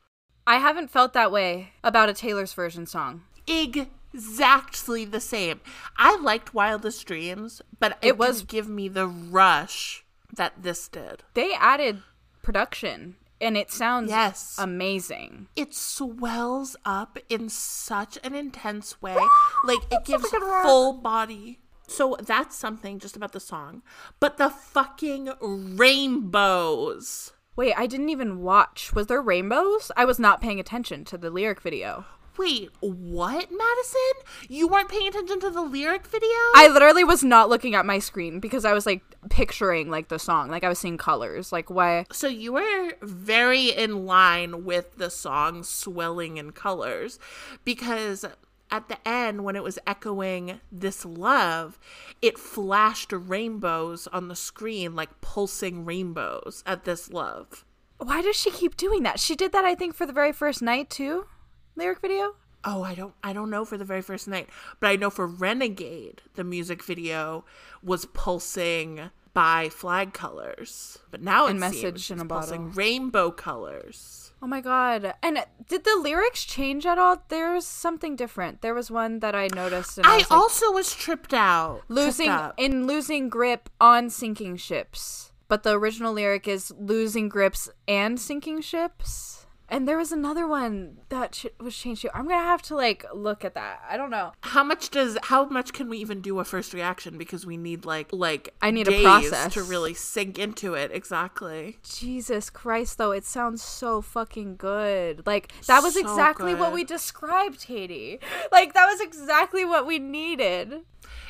I haven't felt that way about a Taylor's version song. Exactly the same. I liked Wildest Dreams, but it, It was- didn't give me the rush that this did. They added production and it sounds Yes. amazing. it swells up in such an intense way. Like it gives full body. So that's something just about the song. But the fucking rainbows. Wait, I didn't even watch. Was there rainbows? I was not paying attention to the lyric video. Wait, what, Madyson? You weren't paying attention to the lyric video? I literally was not looking at my screen because I was like picturing like the song, like I was seeing colors. Like why? So you were very in line with the song swelling in colors because at the end when it was echoing this love, it flashed rainbows on the screen like pulsing rainbows at this love. Why does she keep doing that? She did that I think for the very first night too. Lyric video? Oh, I don't I don't know for the very first night, but I know for Renegade, the music video was pulsing bi flag colors. But now And it Message in it's a pulsing Bottle. rainbow colors. Oh my god. And did the lyrics change at all? There's something different. There was one that I noticed I, I was like, also was tripped out. losing tripped in losing grip on sinking ships. But the original lyric is losing grips and sinking ships. And there was another one that ch- was changed too. I'm gonna have to like look at that. I don't know. how much does how much can we even do a first reaction because we need like like I need a process. to really sink into it exactly. Jesus Christ, though, it sounds so fucking good. Like that was So exactly what we described, Katie. Like that was exactly what we needed.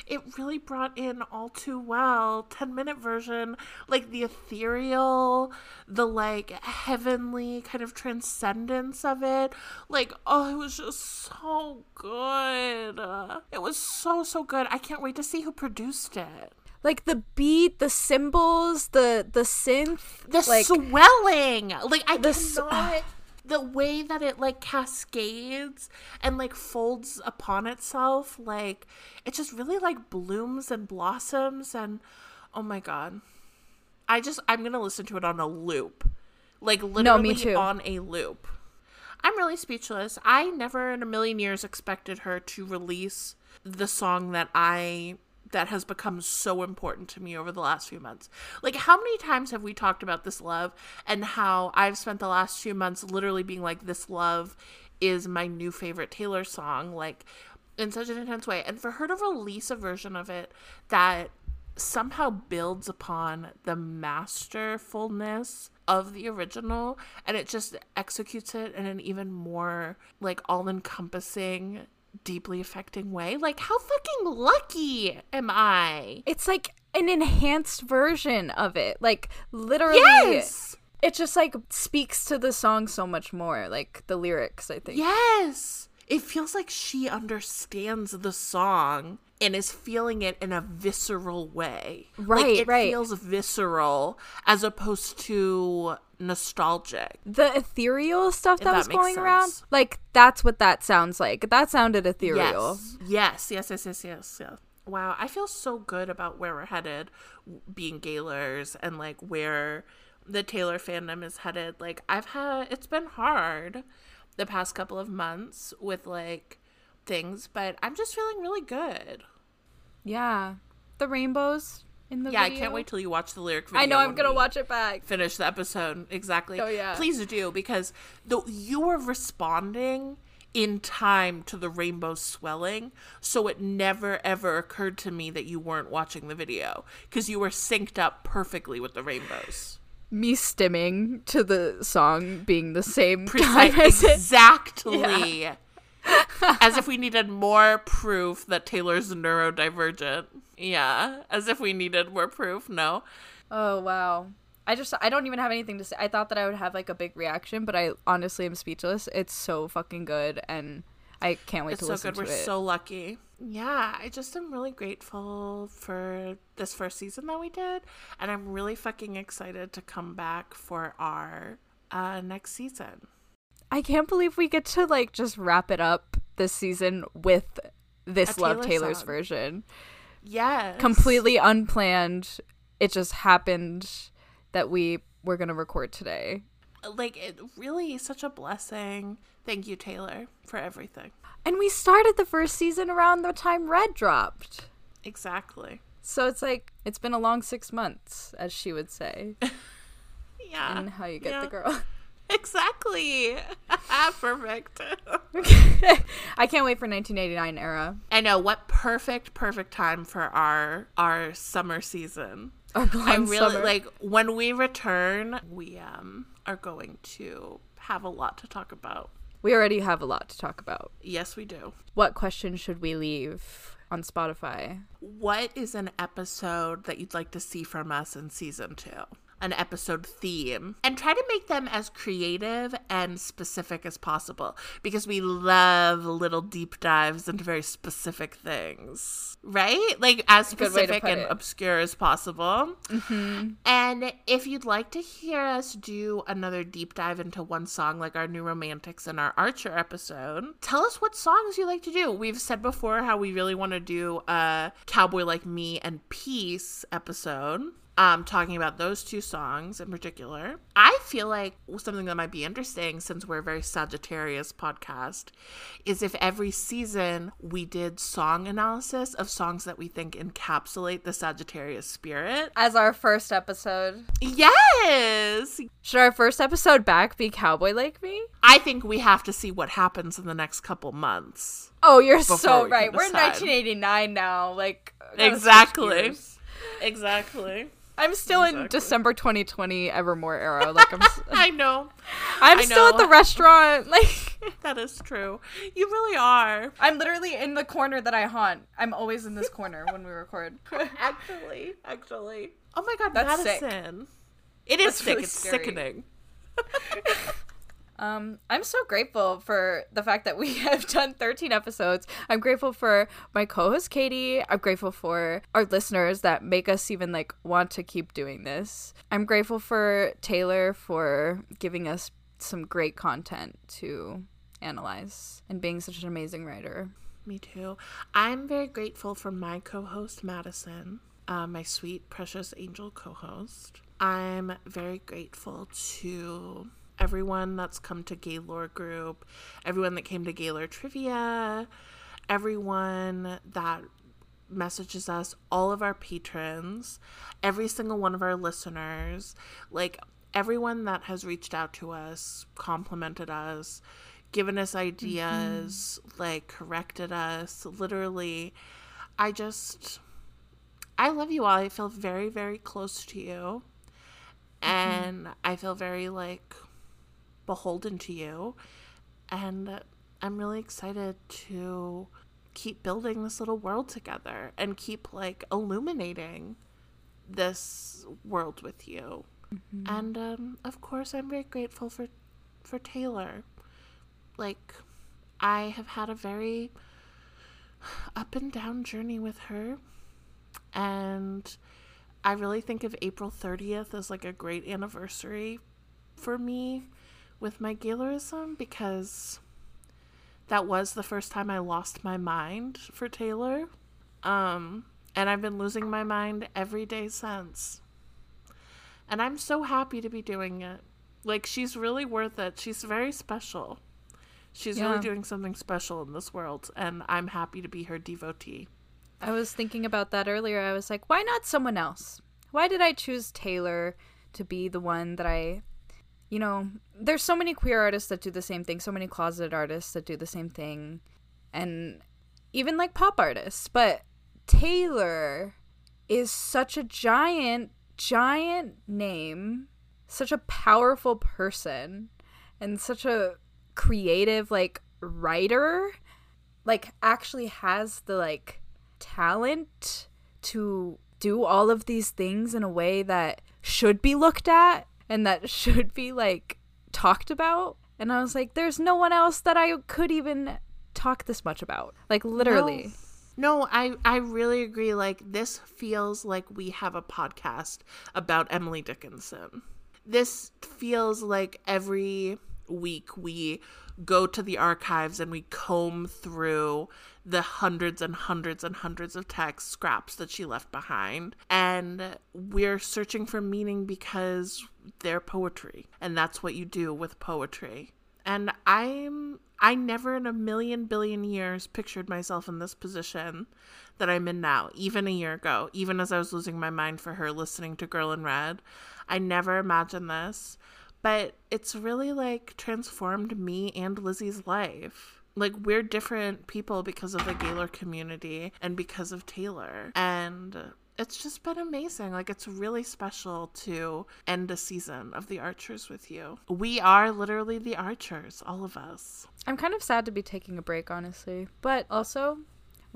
It really brought in all too well 10 minute version like the ethereal the like heavenly kind of transcendence of it. Like oh it was just so good. It was so so good. I can't wait to see who produced it. Like the beat, the cymbals, the the synth, the like swelling. Like i The cannot ah. The way that it like cascades and like folds upon itself like it just really like blooms and blossoms and oh my god. I just i'm gonna listen to it on a loop. Like literally too. on a loop. I'm really speechless. I never in a million years expected her to release the song that i that has become so important to me over the last few months. Like, how many times have we talked about this love and how I've spent the last few months literally being like, this love is my new favorite Taylor song, like, in such an intense way. And for her to release a version of it that somehow builds upon the masterfulness of the original and it just executes it in an even more like all-encompassing deeply affecting way like how fucking lucky am i it's like an enhanced version of it. Like literally yes it just like speaks to the song so much more. Like the lyrics, I think. yes it feels like she understands the song and is feeling it in a visceral way like Right, it right. feels visceral as opposed to nostalgic The ethereal stuff that that was going around, like that's what that sounds like. That sounded ethereal. Yes. Yes, yes, yes, yes, yes, yes. Wow, I feel so good about where we're headed, being Gaylors, and like where the Taylor fandom is headed. Like, I've had, it's been hard the past couple of months with like things, but I'm just feeling really good. Yeah. The rainbows in the yeah, I can't wait till you watch the lyric video. I know I'm gonna watch it back. Finish the episode exactly. Oh, yeah. Please do because the you were responding in time to the rainbow swelling, so it never ever occurred to me that you weren't watching the video because you were synced up perfectly with the rainbows. Me stimming to the song being the same time Precise, it. exactly. As if we needed more proof that Taylor's neurodivergent. Yeah, as if we needed more proof. No. Oh wow. I just I don't even have anything to say. I thought that I would have like a big reaction, but I honestly am speechless. It's so fucking good and I can't wait It's to so listen good. We're to it. so lucky. Yeah, I just am really grateful for this first season that we did, and I'm really fucking excited to come back for our uh, next season. I can't believe we get to like just wrap it up this season with this Love Taylor Taylor's song. version. Yes, Completely unplanned. It just happened that we were going to record today. like it. Really, such a blessing. Thank you, Taylor, for everything. And we started the first season around the time Red dropped. Exactly. So it's like it's been a long 6 months as she would say. [LAUGHS] Yeah. and how you get yeah. the girl. [LAUGHS] Exactly. [LAUGHS] Perfect. [LAUGHS] I can't wait for 1989 era. I know what perfect, perfect time for our our summer season. Our I blonde really summer. like when we return. We um are going to have a lot to talk about. We already have a lot to talk about. Yes, we do. What question should we leave on Spotify? What is an episode that you'd like to see from us in season two? An episode theme. And try to make them as creative and specific as possible because we love little deep dives into very specific things. Right? Like as Good way to specific and it. obscure as possible. Mm-hmm. And if you'd like to hear us do another deep dive into one song, like our New Romantics and our Archer episode, tell us what songs you like to do. We've said before how we really want to do a Cowboy Like Me and Peace episode. Um, talking about those two songs in particular. I feel like something that might be interesting since we're a very Sagittarius podcast is if every season we did song analysis of songs that we think encapsulate the Sagittarius spirit. As our first episode. Yes. Should our first episode back be Cowboy Like Me? I think we have to see what happens in the next couple months. Oh, you're so we right. We're in 1989 now. Like Exactly. Exactly. I'm still in December 2020 Evermore era. Like I'm, [LAUGHS] I know. I'm I still at the restaurant. [LAUGHS] Like that is true. You really are. I'm literally in the corner that I haunt. I'm always in this corner when we record. [LAUGHS] Actually, actually. Oh my god, That's sick. Madyson. It is That's sick. really it's scary. sickening. Um, I'm so grateful for the fact that we [LAUGHS] have done 13 episodes. I'm grateful for my co-host Katie. I'm grateful for our listeners that make us even like want to keep doing this. I'm grateful for Taylor for giving us some great content to analyze and being such an amazing writer. Me too. I'm very grateful for my co host, Madyson, uh, my sweet, precious angel co host. I'm very grateful to everyone that's come to Gaylor Group, everyone that came to Gaylor Trivia, everyone that messages us, all of our patrons, every single one of our listeners, like everyone that has reached out to us, complimented us, given us ideas, mm-hmm. like corrected us. Literally, I just, I love you all. I feel very, very close to you. Mm-hmm. And I feel very like beholden to you. And I'm really excited to keep building this little world together and keep like illuminating this world with you. And um, of course, I'm very grateful for for Taylor. Like, I have had a very up and down journey with her, and I really think of April 30th as like a great anniversary for me with my Gaylorism because that was the first time I lost my mind for Taylor. Um, and I've been losing my mind every day since. And I'm so happy to be doing it. Like, she's really worth it. She's very special. She's Yeah. really doing something special in this world, and I'm happy to be her devotee. I was thinking about that earlier. I was like, why not someone else? Why did I choose Taylor to be the one that I, you know, there's so many queer artists that do the same thing, so many closeted artists that do the same thing, and even like pop artists. But Taylor is such a giant, giant name, such a powerful person, and such a creative, like, writer like actually has the like talent to do all of these things in a way that should be looked at and that [LAUGHS] should be like talked about and i was like there's no one else that i could even talk this much about like literally No, I I really agree. Like this feels like we have a podcast about Emily Dickinson. This feels like every week we go to the archives and we comb through the hundreds and hundreds and hundreds of text scraps that she left behind. And we're searching for meaning because they're poetry and that's what you do with poetry. And i'm i never in a million billion years pictured myself in this position that i'm in now even a year ago even as i was losing my mind for her listening to girl in red. I never imagined this but it's really like transformed me and lizzie's life like we're different people because of the gaylor community and because of taylor and it's just been amazing. Like, it's really special to end a season of The Archers with you. We are literally the Archers, all of us. i'm kind of sad to be taking a break honestly but also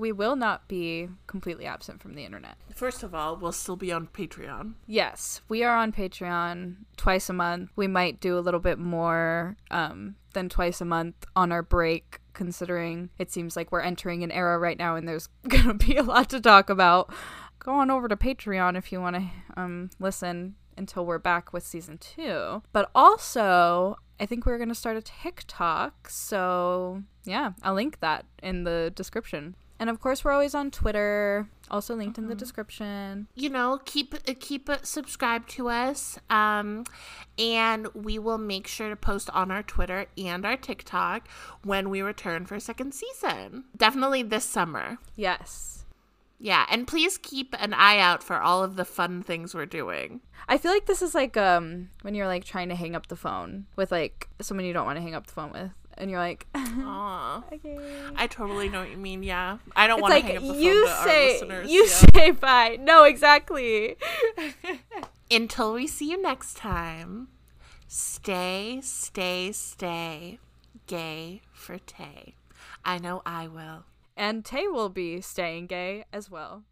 we will not be completely absent from the internet First of all, we'll still be on Patreon. Yes, we are on Patreon twice a month. We might do a little bit more um, than twice a month on our break, considering it seems like we're entering an era right now and there's [LAUGHS] going to be a lot to talk about. Go on over to Patreon if you want to um, listen until we're back with season two. But also, I think we're going to start a TikTok. So, yeah, I'll link that in the description. And of course, we're always on Twitter, also linked in the description. You know, keep keep subscribed to us, um, and we will make sure to post on our Twitter and our TikTok when we return for a second season. Definitely this summer. Yes. Yeah, and please keep an eye out for all of the fun things we're doing. I feel like this is like um when you're like trying to hang up the phone with like someone you don't want to hang up the phone with, and you're like, [LAUGHS] okay. I totally know what you mean. Yeah, I don't want to like hang up the phone you to our say listeners. you yeah. say bye. No, exactly. [LAUGHS] Until we see you next time, stay, stay, stay gay for Tay. I know I will. And Tay will be staying gay as well.